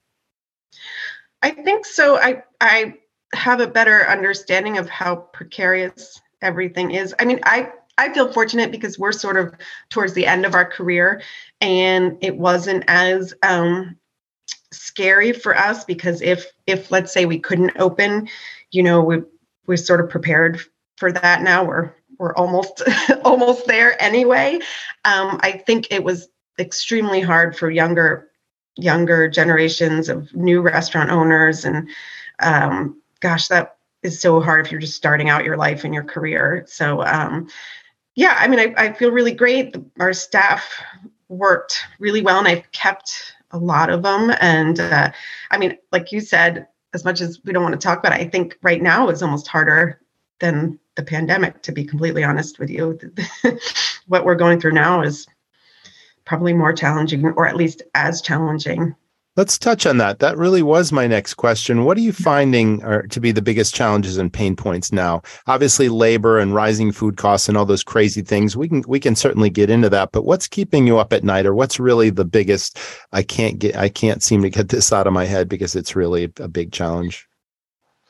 I think so. I I have a better understanding of how precarious everything is. I mean, I I feel fortunate because we're sort of towards the end of our career and it wasn't as um, scary for us because if if let's say we couldn't open, you know, we we're sort of prepared for that now. We're we're almost almost there anyway. Um, I think it was extremely hard for younger younger generations of new restaurant owners and um, gosh that is so hard if you're just starting out your life and your career so um, yeah, I mean, I, I feel really great. Our staff worked really well, and I've kept a lot of them. And uh, I mean, like you said, as much as we don't want to talk about it, I think right now is almost harder than the pandemic, to be completely honest with you. what we're going through now is probably more challenging, or at least as challenging Let's touch on that. That really was my next question. What are you finding are to be the biggest challenges and pain points now? Obviously, labor and rising food costs and all those crazy things. We can we can certainly get into that. But what's keeping you up at night, or what's really the biggest? I can't get. I can't seem to get this out of my head because it's really a big challenge.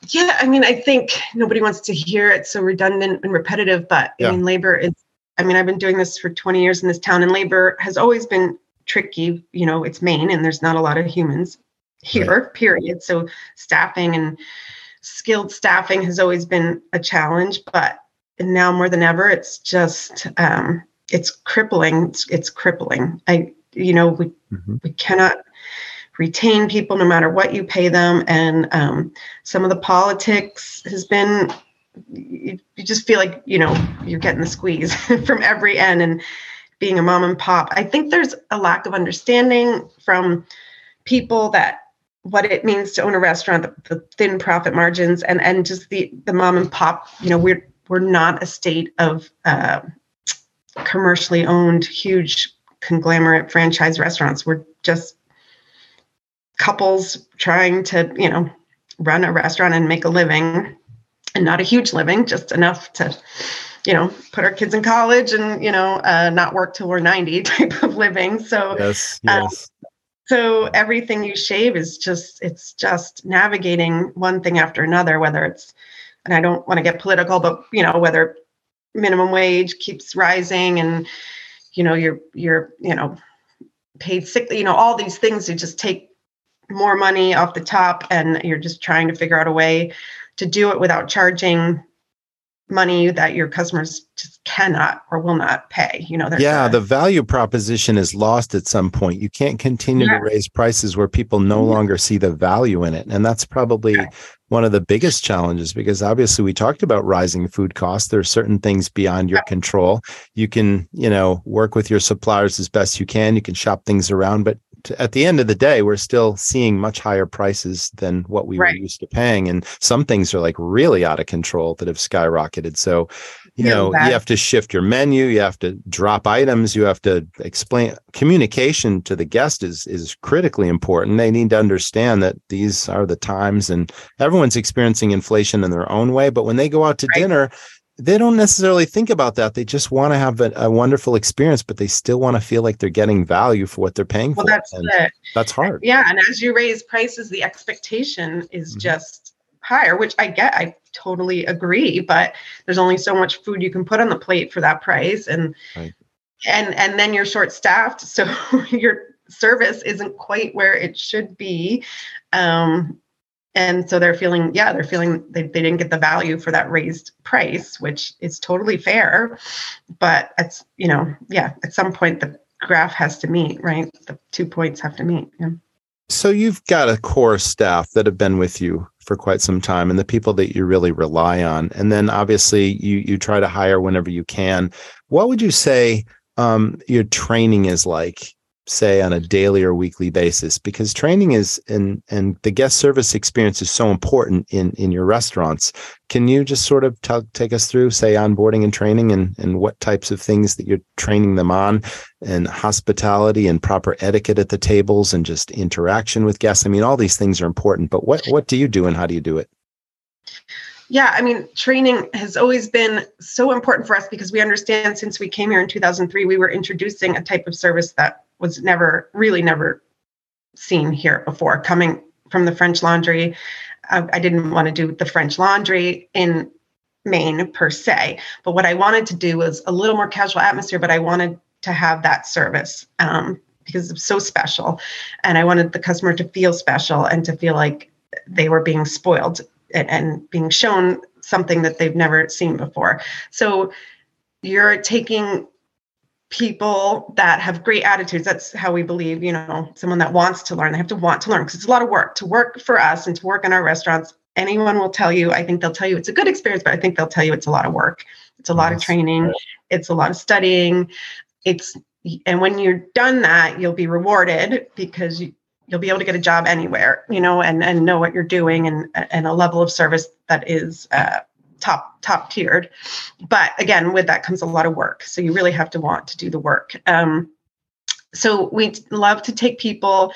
Yeah, I mean, I think nobody wants to hear it so redundant and repetitive, but yeah. I mean, labor is. I mean, I've been doing this for 20 years in this town, and labor has always been tricky. You know, it's Maine and there's not a lot of humans here, right. period. So staffing and skilled staffing has always been a challenge, but now more than ever, it's just um, it's crippling. It's, it's crippling. I, you know, we mm-hmm. we cannot retain people no matter what you pay them, and um, some of the politics has been. You, you just feel like you know you're getting the squeeze from every end, and being a mom and pop. I think there's a lack of understanding from people that what it means to own a restaurant, the, the, thin profit margins, and and just the the mom and pop. You know, we're we're not a state of uh, commercially owned huge conglomerate franchise restaurants. We're just couples trying to you know run a restaurant and make a living, and not a huge living, just enough to you know, put our kids in college and, you know, uh, not work till we're 90 type of living. So, yes, um, yes. Um, so everything you shave is just, it's just navigating one thing after another, whether it's, and I don't want to get political, but, you know, whether minimum wage keeps rising and, you know, you're, you're, you know, paid sick, you know, all these things that just take more money off the top and you're just trying to figure out a way to do it without charging money that your customers just cannot or will not pay you know yeah the value proposition is lost at some point you can't continue yeah. to raise prices where people no yeah. longer see the value in it and that's probably yeah. one of the biggest challenges because obviously we talked about rising food costs there are certain things beyond your control you can you know work with your suppliers as best you can you can shop things around but at the end of the day, we're still seeing much higher prices than what we right. were used to paying. And some things are like really out of control that have skyrocketed. So, you yeah, know, that. you have to shift your menu, you have to drop items, you have to explain communication to the guest is is critically important. They need to understand that these are the times and everyone's experiencing inflation in their own way. But when they go out to right. dinner, they don't necessarily think about that. They just want to have a, a wonderful experience, but they still want to feel like they're getting value for what they're paying well, for. That's and it. That's hard. Yeah, and as you raise prices, the expectation is mm-hmm. just higher, which I get. I totally agree, but there's only so much food you can put on the plate for that price, and right. and and then you're short staffed, so your service isn't quite where it should be. Um, and so they're feeling yeah they're feeling they, they didn't get the value for that raised price which is totally fair. But it's you know yeah at some point the graph has to meet right? The two points have to meet yeah. so you've got a core staff that have been with you for quite some time and the people that you really rely on. And then obviously you you try to hire whenever you can. What would you say um, your training is like say on a daily or weekly basis because training is and and the guest service experience is so important in in your restaurants. Can you just sort of t- take us through say onboarding and training and and what types of things that you're training them on and hospitality and proper etiquette at the tables and just interaction with guests? I mean all these things are important but what what do you do and how do you do it? Yeah, I mean, training has always been so important for us because we understand since we came here in 2003, we were introducing a type of service that was never, really never seen here before. Coming from the French Laundry, I, I didn't want to do the French Laundry in Maine per se, but what I wanted to do was a little more casual atmosphere, but I wanted to have that service um, because it's so special. And I wanted the customer to feel special and to feel like they were being spoiled and, and being shown something that they've never seen before. So you're taking people that have great attitudes. That's how we believe you know someone that wants to learn. They have to want to learn because it's a lot of work to work for us and to work in our restaurants. Anyone will tell you i think they'll tell you it's a good experience but i think they'll tell you it's a lot of work. It's a lot of training. It's a lot of studying. It's and when you're done that you'll be rewarded because you, you'll be able to get a job anywhere, you know, and and know what you're doing and and a level of service that is uh, top top tiered. But again, with that comes a lot of work. So you really have to want to do the work. Um, so we love to take people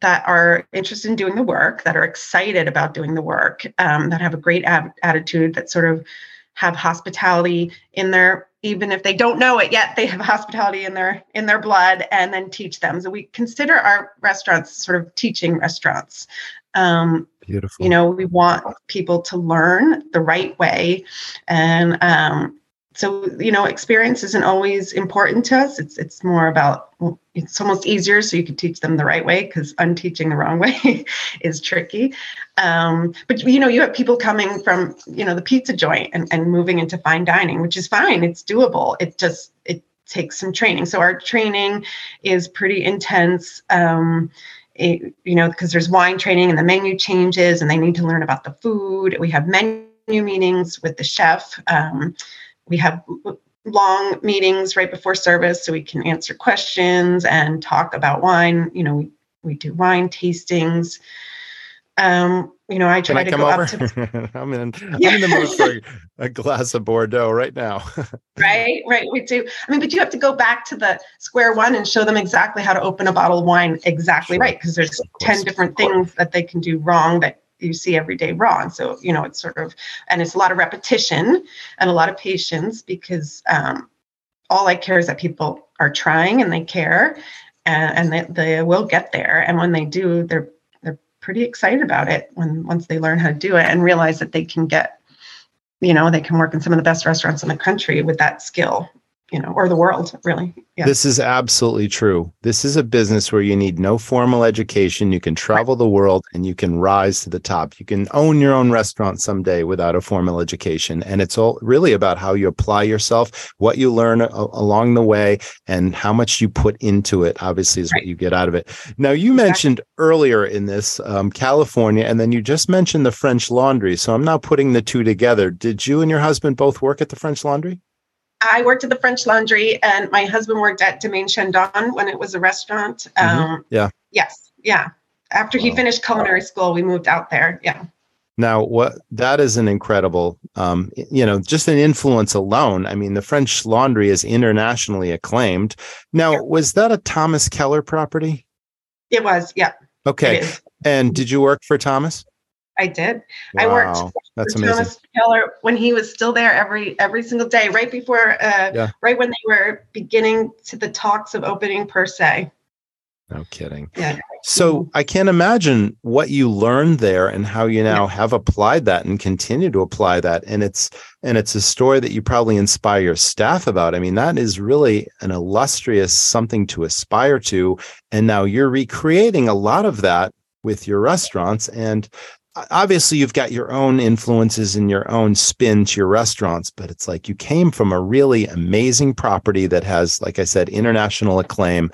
that are interested in doing the work, that are excited about doing the work, um, that have a great ab- attitude, that sort of have hospitality in their even if they don't know it yet they have hospitality in their in their blood and then teach them so we consider our restaurants sort of teaching restaurants um, beautiful. You know we want people to learn the right way. And um, so you know experience isn't always important to us. It's it's more about well, it's almost easier so you can teach them the right way because unteaching the wrong way is tricky. Um, but you know you have people coming from you know the pizza joint and, and moving into fine dining which is fine. It's doable. It just it takes some training. So our training is pretty intense. Um, it, you know because there's wine training and the menu changes and they need to learn about the food we have menu meetings with the chef um, we have long meetings right before service so we can answer questions and talk about wine. You know, we, we do wine tastings. Um, you know, I try to go over? up to. I'm in. Yeah. I'm in the mood for a glass of Bordeaux right now. right, right. We do. I mean, but you have to go back to the square one and show them exactly how to open a bottle of wine exactly sure. right, because there's ten different things that they can do wrong that you see every day raw. And so, you know, it's sort of, and it's a lot of repetition and a lot of patience because um, all I care is that people are trying and they care and, and they, they will get there. And when they do, they're pretty excited about it when, once they learn how to do it and realize that they can get, you know, they can work in some of the best restaurants in the country with that skill you know, or the world, really. Yeah. This is absolutely true. This is a business where you need no formal education. You can travel the world and you can rise to the top. You can own your own restaurant someday without a formal education. And it's all really about how you apply yourself, what you learn a- along the way, and how much you put into it, obviously, is right. what you get out of it. Now, you exactly. mentioned earlier in this um, California, and then you just mentioned the French Laundry. So I'm now putting the two together. Did you and your husband both work at the French Laundry? I worked at the French Laundry, and my husband worked at Domaine Chandon when it was a restaurant. Mm-hmm. Um, yeah. Yes. Yeah. After wow. he finished culinary school, we moved out there. Yeah. Now, what that is an incredible, um, you know, just an influence alone. I mean, the French Laundry is internationally acclaimed. Now, yeah. was that a Thomas Keller property? It was. Yeah. Okay. And did you work for Thomas? I did. Wow, I worked that's amazing. Thomas Keller when he was still there every every single day, right before, uh, yeah. right when they were beginning to the talks of opening per se. No kidding. Yeah. So I can't imagine what you learned there and how you now yeah. have applied that and continue to apply that. And it's and it's a story that you probably inspire your staff about. I mean, that is really an illustrious something to aspire to. And now you're recreating a lot of that with your restaurants. And obviously you've got your own influences and your own spin to your restaurants but it's like you came from a really amazing property that has like i said international acclaim.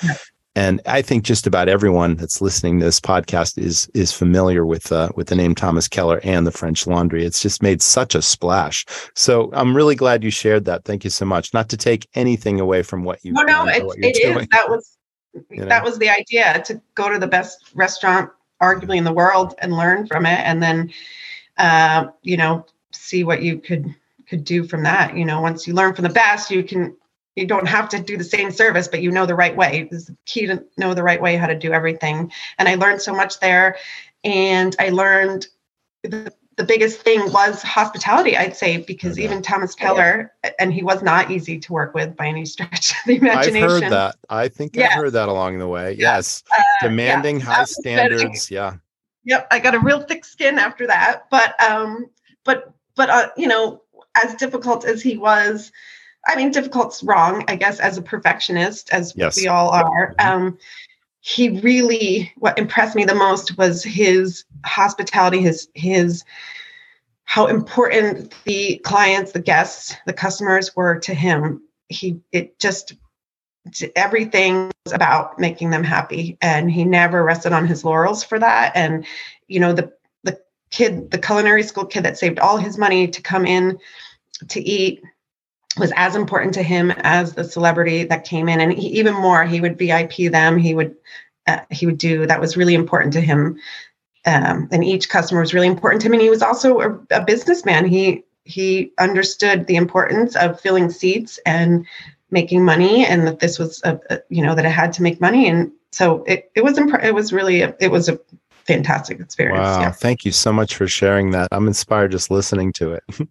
And i think just about everyone that's listening to this podcast is is familiar with uh, with the name thomas keller and the french laundry. It's just made such a splash. So i'm really glad you shared that. Thank you so much. Not to take anything away from what you no no it, it is. that was You know? that was the idea to go to the best restaurant arguably in the world and learn from it and then uh, you know see what you could could do from that. You know once you learn from the best you can you don't have to do the same service but you know the right way. It's the key to know the right way how to do everything. And i learned so much there. And i learned the, the biggest thing was hospitality i'd say because Okay. even thomas keller and he was not easy to work with by any stretch of the imagination. I've heard that. I think Yeah. I've heard that along the way. Yes. Uh, Demanding yeah, high standards. Yeah. yep i got a real thick skin after that but um but but uh, you know as difficult as he was i mean difficult's wrong i guess as a perfectionist as Yes. we all are Mhm. um he really what impressed me the most was his hospitality his his how important the clients the guests the customers were to him. He it just everything was about making them happy and he never rested on his laurels for that. And you know the the kid the culinary school kid that saved all his money to come in to eat was as important to him as the celebrity that came in. And he, even more he would vip them. He would uh, he would do that was really important to him. Um, and each customer was really important to him. And he was also a, a businessman. He he understood the importance of filling seats and making money and that this was a, a you know that it had to make money. And so it, it was impre- it was really a, it was a fantastic experience. Wow. yeah. Thank you so much for sharing that. I'm inspired just listening to it.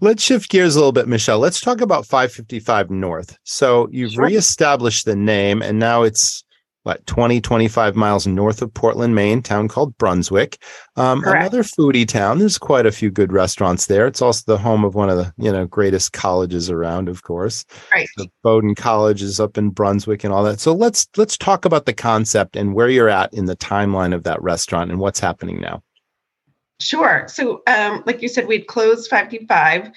Let's shift gears a little bit, Michelle. Let's talk about 555 North. So you've Sure. reestablished the name, and now it's what 20, 25 miles north of Portland, Maine, town called Brunswick. Um, another foodie town. There's quite a few good restaurants there. It's also the home of one of the you know greatest colleges around, of course. right Bowdoin College is up in Brunswick and all that. So let's let's talk about the concept and where you're at in the timeline of that restaurant and what's happening now. Sure. So, um, like you said, we'd closed 55.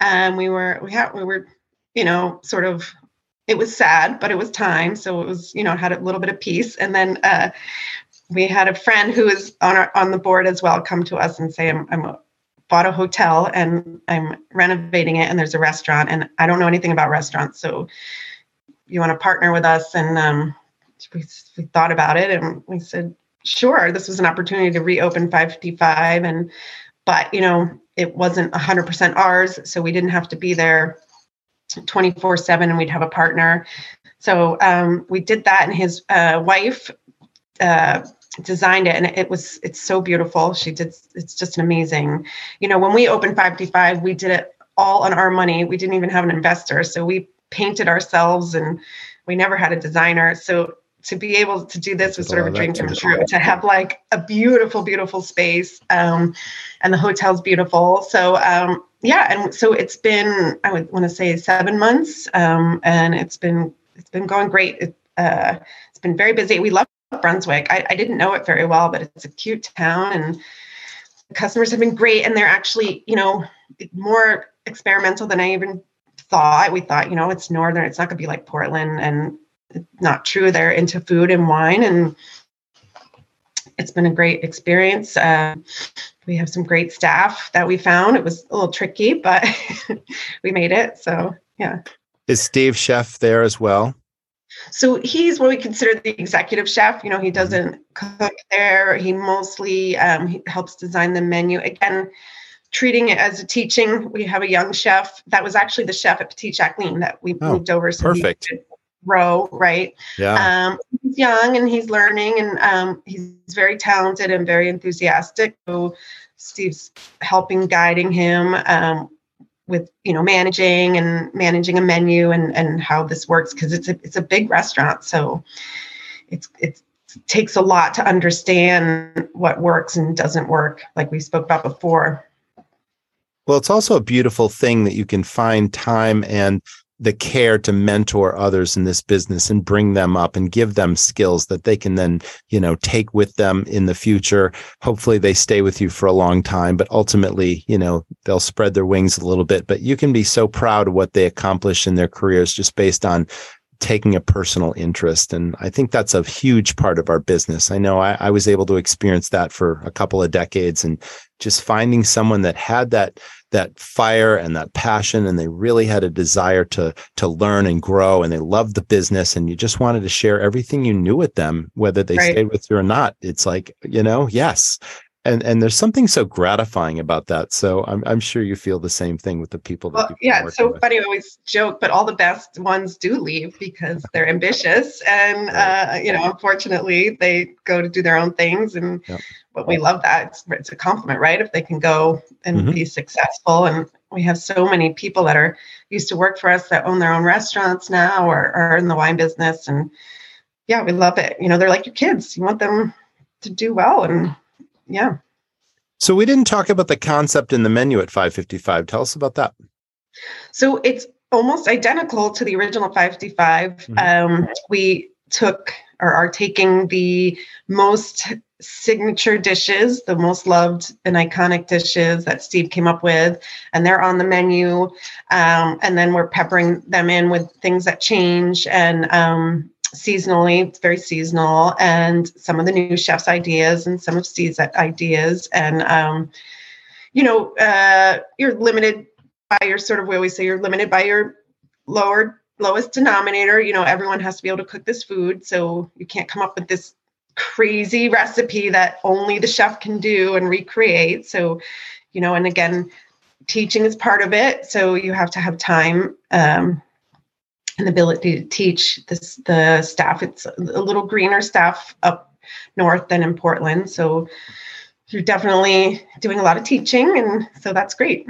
Um, we were, we had, we were, you know, sort of, it was sad, but it was time. So it was, you know, had a little bit of peace. And then uh, we had a friend who is on our, on the board as well come to us and say, I'm, I'm bought a hotel and I'm renovating it and there's a restaurant and I don't know anything about restaurants. So you want to partner with us? And um, we, we thought about it and we said, sure this was an opportunity to reopen 555 and but you know it wasn't 100% ours so we didn't have to be there 24 7 and we'd have a partner. So um, we did that and his uh, wife uh, designed it and it was it's so beautiful. She did it's just amazing. You know when we opened 555 we did it all on our money. We didn't even have an investor so we painted ourselves and we never had a designer. So to be able to do this was sort of a dream come true to have like a beautiful beautiful space um, and the hotel's beautiful. So um, yeah and so it's been i would want to say seven months um, and it's been it's been going great. It, uh, it's been very busy. We love brunswick. I, I didn't know it very well but it's a cute town and the customers have been great and they're actually you know more experimental than i even thought. We thought you know it's northern it's not going to be like portland and not true. They're into food and wine and it's been a great experience. Uh, we have some great staff that we found. It was a little tricky but we made it so yeah. Is Steve Chef there as well? so he's what we consider the executive chef. You know he doesn't cook there. He mostly um, he helps design the menu. Again treating it as a teaching. We have a young chef that was actually the chef at Petite Jacqueline that we Oh, moved over so he perfect. could row right? Yeah. um, he's young and he's learning and um, he's very talented and very enthusiastic. So steve's helping guiding him um, with you know managing and managing a menu and and how this works because it's a it's a big restaurant. So it's it's it takes a lot to understand what works and doesn't work like we spoke about before. Well, it's also a beautiful thing that you can find time and the care to mentor others in this business and bring them up and give them skills that they can then, you know, take with them in the future. Hopefully they stay with you for a long time, but ultimately, you know, they'll spread their wings a little bit, but you can be so proud of what they accomplish in their careers just based on taking a personal interest. And I think that's a huge part of our business. I know I, I was able to experience that for a couple of decades and just finding someone that had that that fire and that passion and they really had a desire to to learn and grow and they loved the business and you just wanted to share everything you knew with them whether they right. stayed with you or not it's like you know yes and and there's something so gratifying about that so i'm, I'm sure you feel the same thing with the people that well, yeah it's so with. funny I always joke but all the best ones do leave because they're ambitious and right. uh, you know unfortunately they go to do their own things and yep. but we love that it's, it's, a compliment right if they can go and mm-hmm. be successful and we have so many people that are used to work for us that own their own restaurants now or are in the wine business and yeah we love it you know they're like your kids you want them to do well and yeah. So we didn't talk about the concept in the menu at 555. Tell us about that. So it's almost identical to the original 555. Mm-hmm. Um, we took or are taking the most signature dishes, the most loved and iconic dishes that Steve came up with, and they're on the menu. Um, and then we're peppering them in with things that change and um, seasonally. It's very seasonal, and some of the new chef's ideas and some of Steve's ideas. And um, you know, uh, you're limited by your sort of we always say you're limited by your lower lowest denominator. You know, everyone has to be able to cook this food, so you can't come up with this crazy recipe that only the chef can do and recreate. So, you know, and again, teaching is part of it. So you have to have time um, the ability to teach this, the staff. It's a little greener staff up north than in Portland. So you're definitely doing a lot of teaching. And so that's great.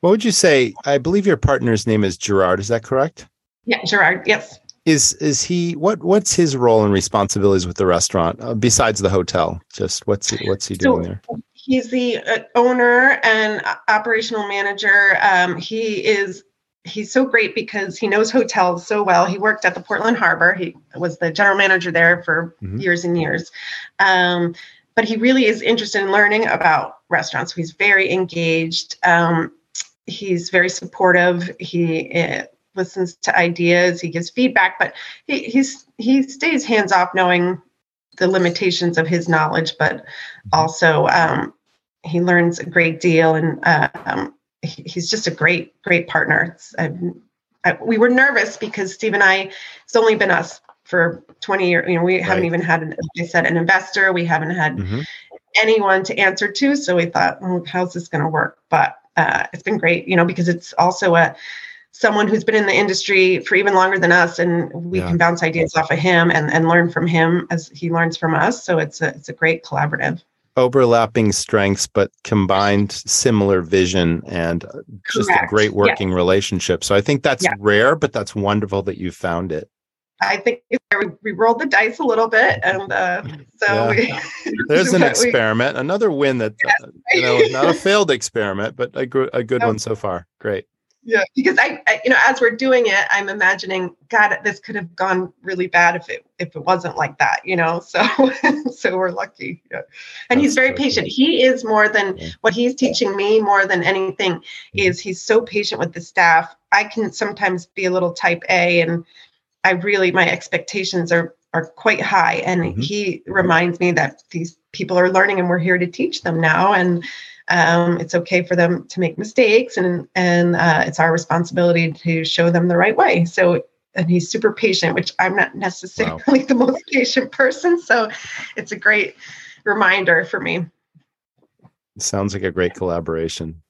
What would you say? I believe your partner's name is Gerard. Is that correct? Yeah, Gerard. Yes. Is is he what what's his role and responsibilities with the restaurant uh, besides the hotel? Just what's he, what's he doing so, there? He's the uh, owner and operational manager. Um, he is he's so great because he knows hotels so well. He worked at the Portland Harbor. He was the general manager there for mm-hmm. years and years. Um, but he really is interested in learning about restaurants. He's very engaged. Um, he's very supportive. He uh, listens to ideas. He gives feedback, but he he's he stays hands off, knowing the limitations of his knowledge, but mm-hmm. also um, he learns a great deal and uh, um, he's just a great, great partner. I, we were nervous because Steve and I, it's only been us for 20 years. You know, we right. haven't even had, an, I said, an investor. We haven't had mm-hmm. anyone to answer to. So we thought, oh, how's this going to work? But uh, it's been great, you know, because it's also a someone who's been in the industry for even longer than us, and we yeah. can bounce ideas off of him and, and learn from him as he learns from us. So it's a it's a great collaborative overlapping strengths but combined similar vision and just Correct. a great working relationship so i think that's yeah. rare but that's wonderful that you found it i think we rolled the dice a little bit and uh, so yeah. we, there's an experiment we, another win that yes. uh, you know not a failed experiment but a, gr- a good one so far great yeah because I, I, you know as we're doing it i'm imagining god this could have gone really bad if it if it wasn't like that you know so so we're lucky yeah. And That's he's very patient. he is more than what he's teaching me more than anything mm-hmm. is he's so patient with the staff. I can sometimes be a little type a and i really my expectations are are quite high and mm-hmm. he reminds me that these people are learning and we're here to teach them now and um, it's okay for them to make mistakes, and and uh, it's our responsibility to show them the right way. So and he's super patient, which I'm not necessarily wow. the most patient person. So it's a great reminder for me. Sounds like a great collaboration.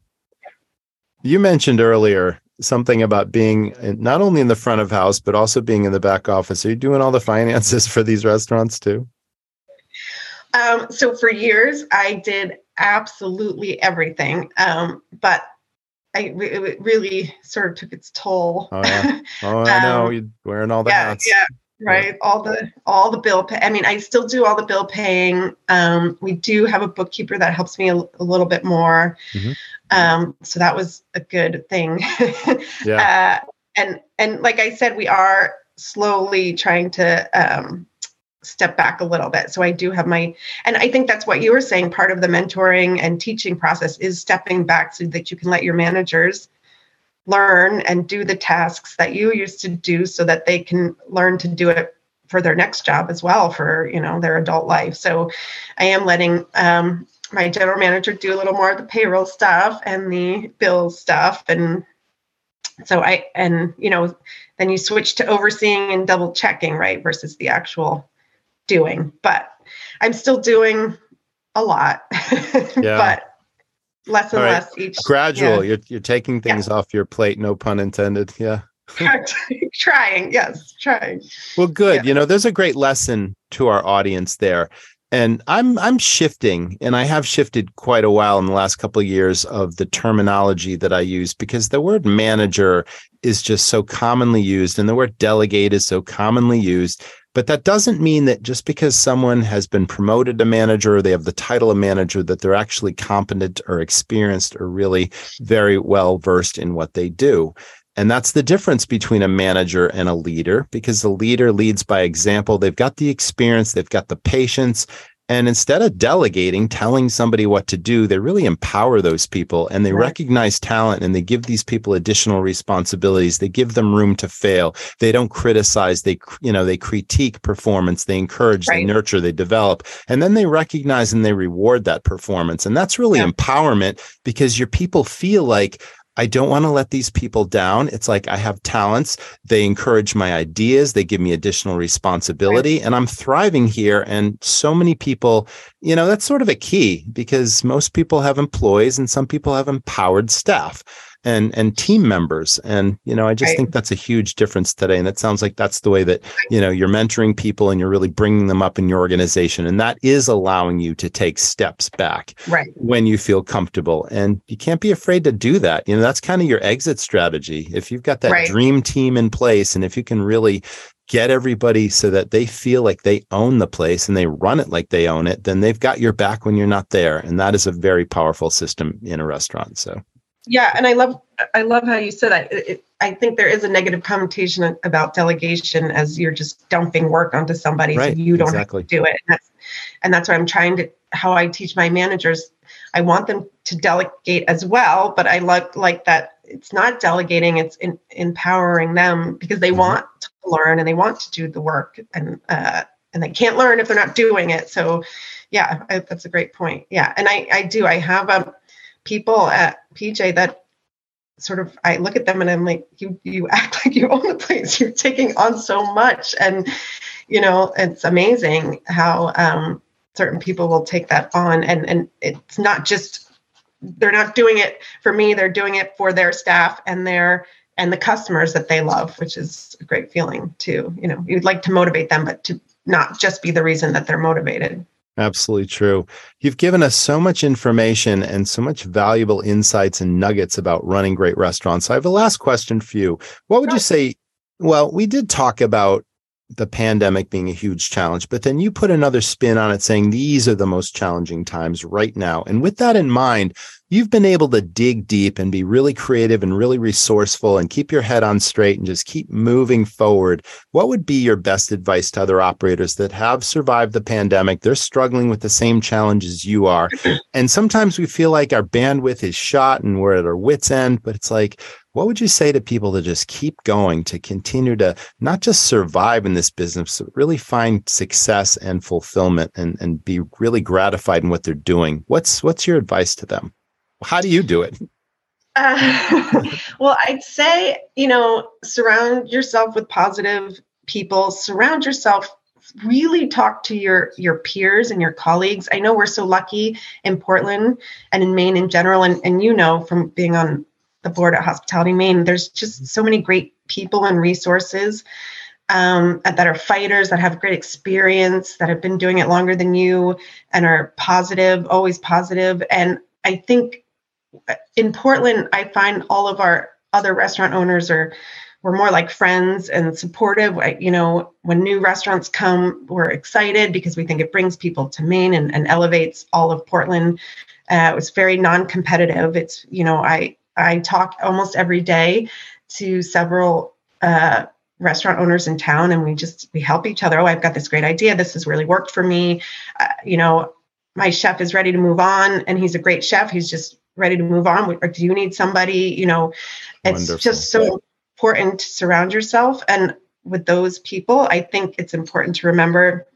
You mentioned earlier something about being not only in the front of house, but also being in the back office. Are you doing all the finances for these restaurants too? Um, so for years, I did absolutely everything. Um, but I it really sort of took its toll. Oh, yeah. oh I know. um, You're wearing all the yeah, hats. Yeah, right. Yeah. All the all the bill. Pay- I mean, I still do all the bill paying. Um, we do have a bookkeeper that helps me a, a little bit more. Mm-hmm. Um, so that was a good thing. yeah. Uh, and and like I said, we are slowly trying to um, step back a little bit. So I do have my, and I think that's what you were saying. Part of the mentoring and teaching process is stepping back so that you can let your managers learn and do the tasks that you used to do so that they can learn to do it for their next job as well for you know their adult life so i am letting um, my general manager do a little more of the payroll stuff and the bill stuff and so i and you know then you switch to overseeing and double checking right versus the actual doing but i'm still doing a lot yeah. but less and right. less each gradual yeah. you're, you're taking things yeah. off your plate no pun intended yeah trying yes trying well good yeah. you know there's a great lesson to our audience there and i'm i'm shifting and i have shifted quite a while in the last couple of years of the terminology that i use because the word manager is just so commonly used and the word delegate is so commonly used but that doesn't mean that just because someone has been promoted to manager or they have the title of manager that they're actually competent or experienced or really very well versed in what they do and that's the difference between a manager and a leader because the leader leads by example. They've got the experience, they've got the patience. And instead of delegating, telling somebody what to do, they really empower those people and they right. recognize talent and they give these people additional responsibilities. They give them room to fail. They don't criticize. They, you know, they critique performance. They encourage, right. they nurture, they develop, and then they recognize and they reward that performance. And that's really yeah. empowerment because your people feel like, I don't want to let these people down. It's like I have talents. They encourage my ideas. They give me additional responsibility right. and I'm thriving here. And so many people, you know, that's sort of a key because most people have employees and some people have empowered staff and and team members and you know i just right. think that's a huge difference today and it sounds like that's the way that you know you're mentoring people and you're really bringing them up in your organization and that is allowing you to take steps back right when you feel comfortable and you can't be afraid to do that you know that's kind of your exit strategy if you've got that right. dream team in place and if you can really get everybody so that they feel like they own the place and they run it like they own it, then they've got your back when you're not there. And that is a very powerful system in a restaurant. So yeah and i love i love how you said that it, it, i think there is a negative connotation about delegation as you're just dumping work onto somebody right, so you don't exactly. have to do it and that's and that's why i'm trying to how i teach my managers i want them to delegate as well but i like like that it's not delegating it's in, empowering them because they mm-hmm. want to learn and they want to do the work and uh, and they can't learn if they're not doing it so yeah I, that's a great point yeah and i i do i have a people at PJ that sort of I look at them and I'm like, you you act like you own the place. You're taking on so much, and you know it's amazing how um, certain people will take that on, and and it's not just they're not doing it for me. They're doing it for their staff and their and the customers that they love, which is a great feeling too. You know, you'd like to motivate them, but to not just be the reason that they're motivated. Absolutely true. You've given us so much information and so much valuable insights and nuggets about running great restaurants. I have a last question for you. What would you say? Well, we did talk about the pandemic being a huge challenge, but then you put another spin on it saying these are the most challenging times right now. And with that in mind, you've been able to dig deep and be really creative and really resourceful and keep your head on straight and just keep moving forward. What would be your best advice to other operators that have survived the pandemic? They're struggling with the same challenges you are. And sometimes we feel like our bandwidth is shot and we're at our wits' end, but it's like, what would you say to people to just keep going, to continue to not just survive in this business, but really find success and fulfillment and, and be really gratified in what they're doing? What's what's your advice to them? How do you do it? Uh, well, I'd say, you know, surround yourself with positive people, surround yourself really talk to your your peers and your colleagues i know we're so lucky in portland and in maine in general and, and you know from being on the board at hospitality maine there's just so many great people and resources um, that are fighters that have great experience that have been doing it longer than you and are positive always positive. and i think in Portland, I find all of our other restaurant owners are we're more like friends and supportive. You know, when new restaurants come, we're excited because we think it brings people to Maine and, and elevates all of Portland. Uh, it was very non-competitive. It's you know, I I talk almost every day to several uh, restaurant owners in town, and we just we help each other. Oh, I've got this great idea. This has really worked for me. Uh, you know, my chef is ready to move on, and he's a great chef. He's just ready to move on or do you need somebody you know it's Wonderful. just so important to surround yourself and with those people i think it's important to remember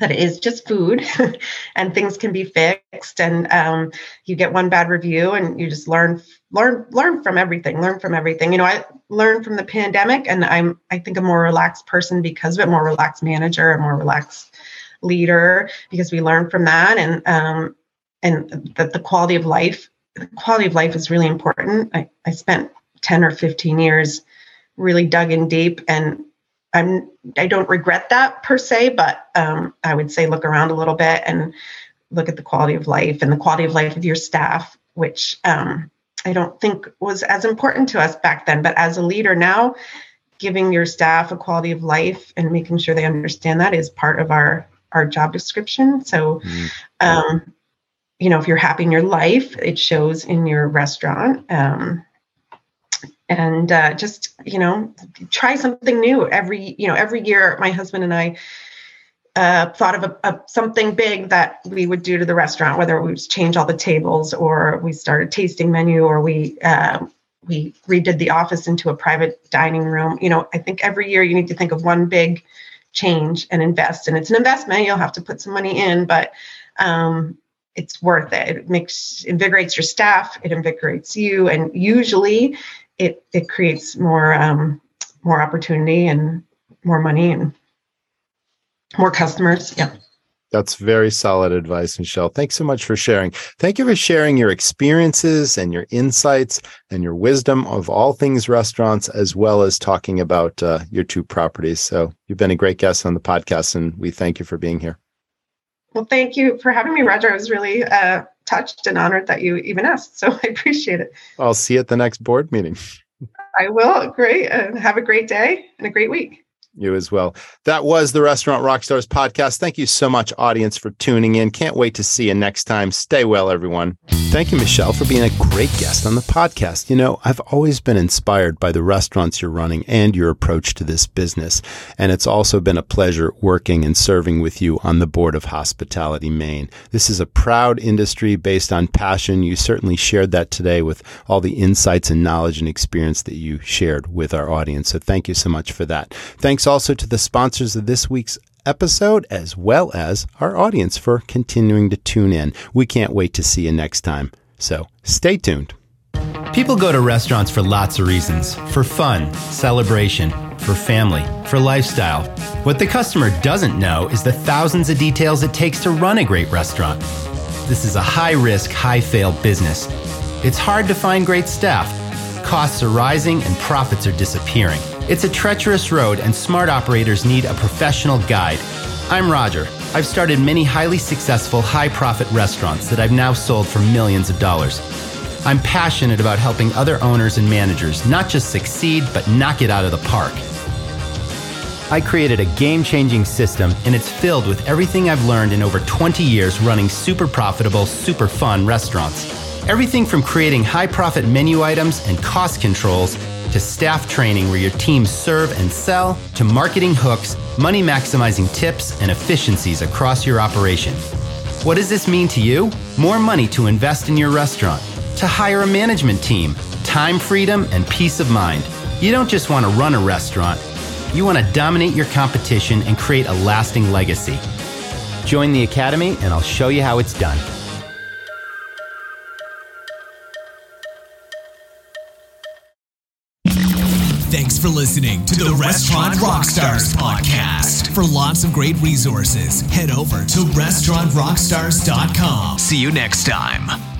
that it is just food and things can be fixed. And um, you get one bad review and you just learn learn learn from everything learn from everything. You know i learned from the pandemic and i'm i think a more relaxed person because of it more relaxed manager a more relaxed leader because we learned from that. And um, and that the quality of life the quality of life is really important. I, I spent 10 or 15 years really dug in deep and I'm I don't regret that per se, but um, I would say look around a little bit and look at the quality of life and the quality of life of your staff, which um, I don't think was as important to us back then. But as a leader now, giving your staff a quality of life and making sure they understand that is part of our our job description. So, mm-hmm. um, you know, if you're happy in your life, it shows in your restaurant. Um, and uh, just you know try something new every you know every year my husband and i uh, thought of a, a, something big that we would do to the restaurant whether we change all the tables or we started tasting menu or we uh, we redid the office into a private dining room. You know i think every year you need to think of one big change and invest. And it's an investment. You'll have to put some money in but um, it's worth it. It makes invigorates your staff. It invigorates you. And usually it it creates more um, more opportunity and more money and more customers. Yeah. That's very solid advice, Michelle. Thanks so much for sharing. Thank you for sharing your experiences and your insights and your wisdom of all things restaurants, as well as talking about uh, your two properties. So, you've been a great guest on the podcast, and we thank you for being here. Well, thank you for having me, Roger. I was really uh, touched and honored that you even asked. So I appreciate it. I'll see you at the next board meeting. I will. Great. Uh, have a great day and a great week. You as well. That was the Restaurant Rockstars podcast. Thank you so much, audience, for tuning in. Can't wait to see you next time. Stay well, everyone. Thank you, Michelle, for being a great guest on the podcast. You know, I've always been inspired by the restaurants you're running and your approach to this business. And it's also been a pleasure working and serving with you on the board of Hospitality Maine. This is a proud industry based on passion. You certainly shared that today with all the insights and knowledge and experience that you shared with our audience. So thank you so much for that. Thanks also to the sponsors of this week's episode, as well as our audience for continuing to tune in. We can't wait to see you next time. So stay tuned. People go to restaurants for lots of reasons for fun, celebration, for family, for lifestyle. What the customer doesn't know is the thousands of details it takes to run a great restaurant. This is a high risk, high fail business. It's hard to find great staff. Costs are rising and profits are disappearing. It's a treacherous road, and smart operators need a professional guide. I'm Roger. I've started many highly successful, high profit restaurants that I've now sold for millions of dollars. I'm passionate about helping other owners and managers not just succeed, but knock it out of the park. I created a game changing system, and it's filled with everything I've learned in over 20 years running super profitable, super fun restaurants. Everything from creating high profit menu items and cost controls to staff training where your teams serve and sell, to marketing hooks, money maximizing tips, and efficiencies across your operation. What does this mean to you? More money to invest in your restaurant, to hire a management team, time freedom, and peace of mind. You don't just want to run a restaurant, you want to dominate your competition and create a lasting legacy. Join the Academy, and I'll show you how it's done. For listening to the, the Restaurant Rockstars podcast. For lots of great resources, head over to restaurantrockstars.com. See you next time.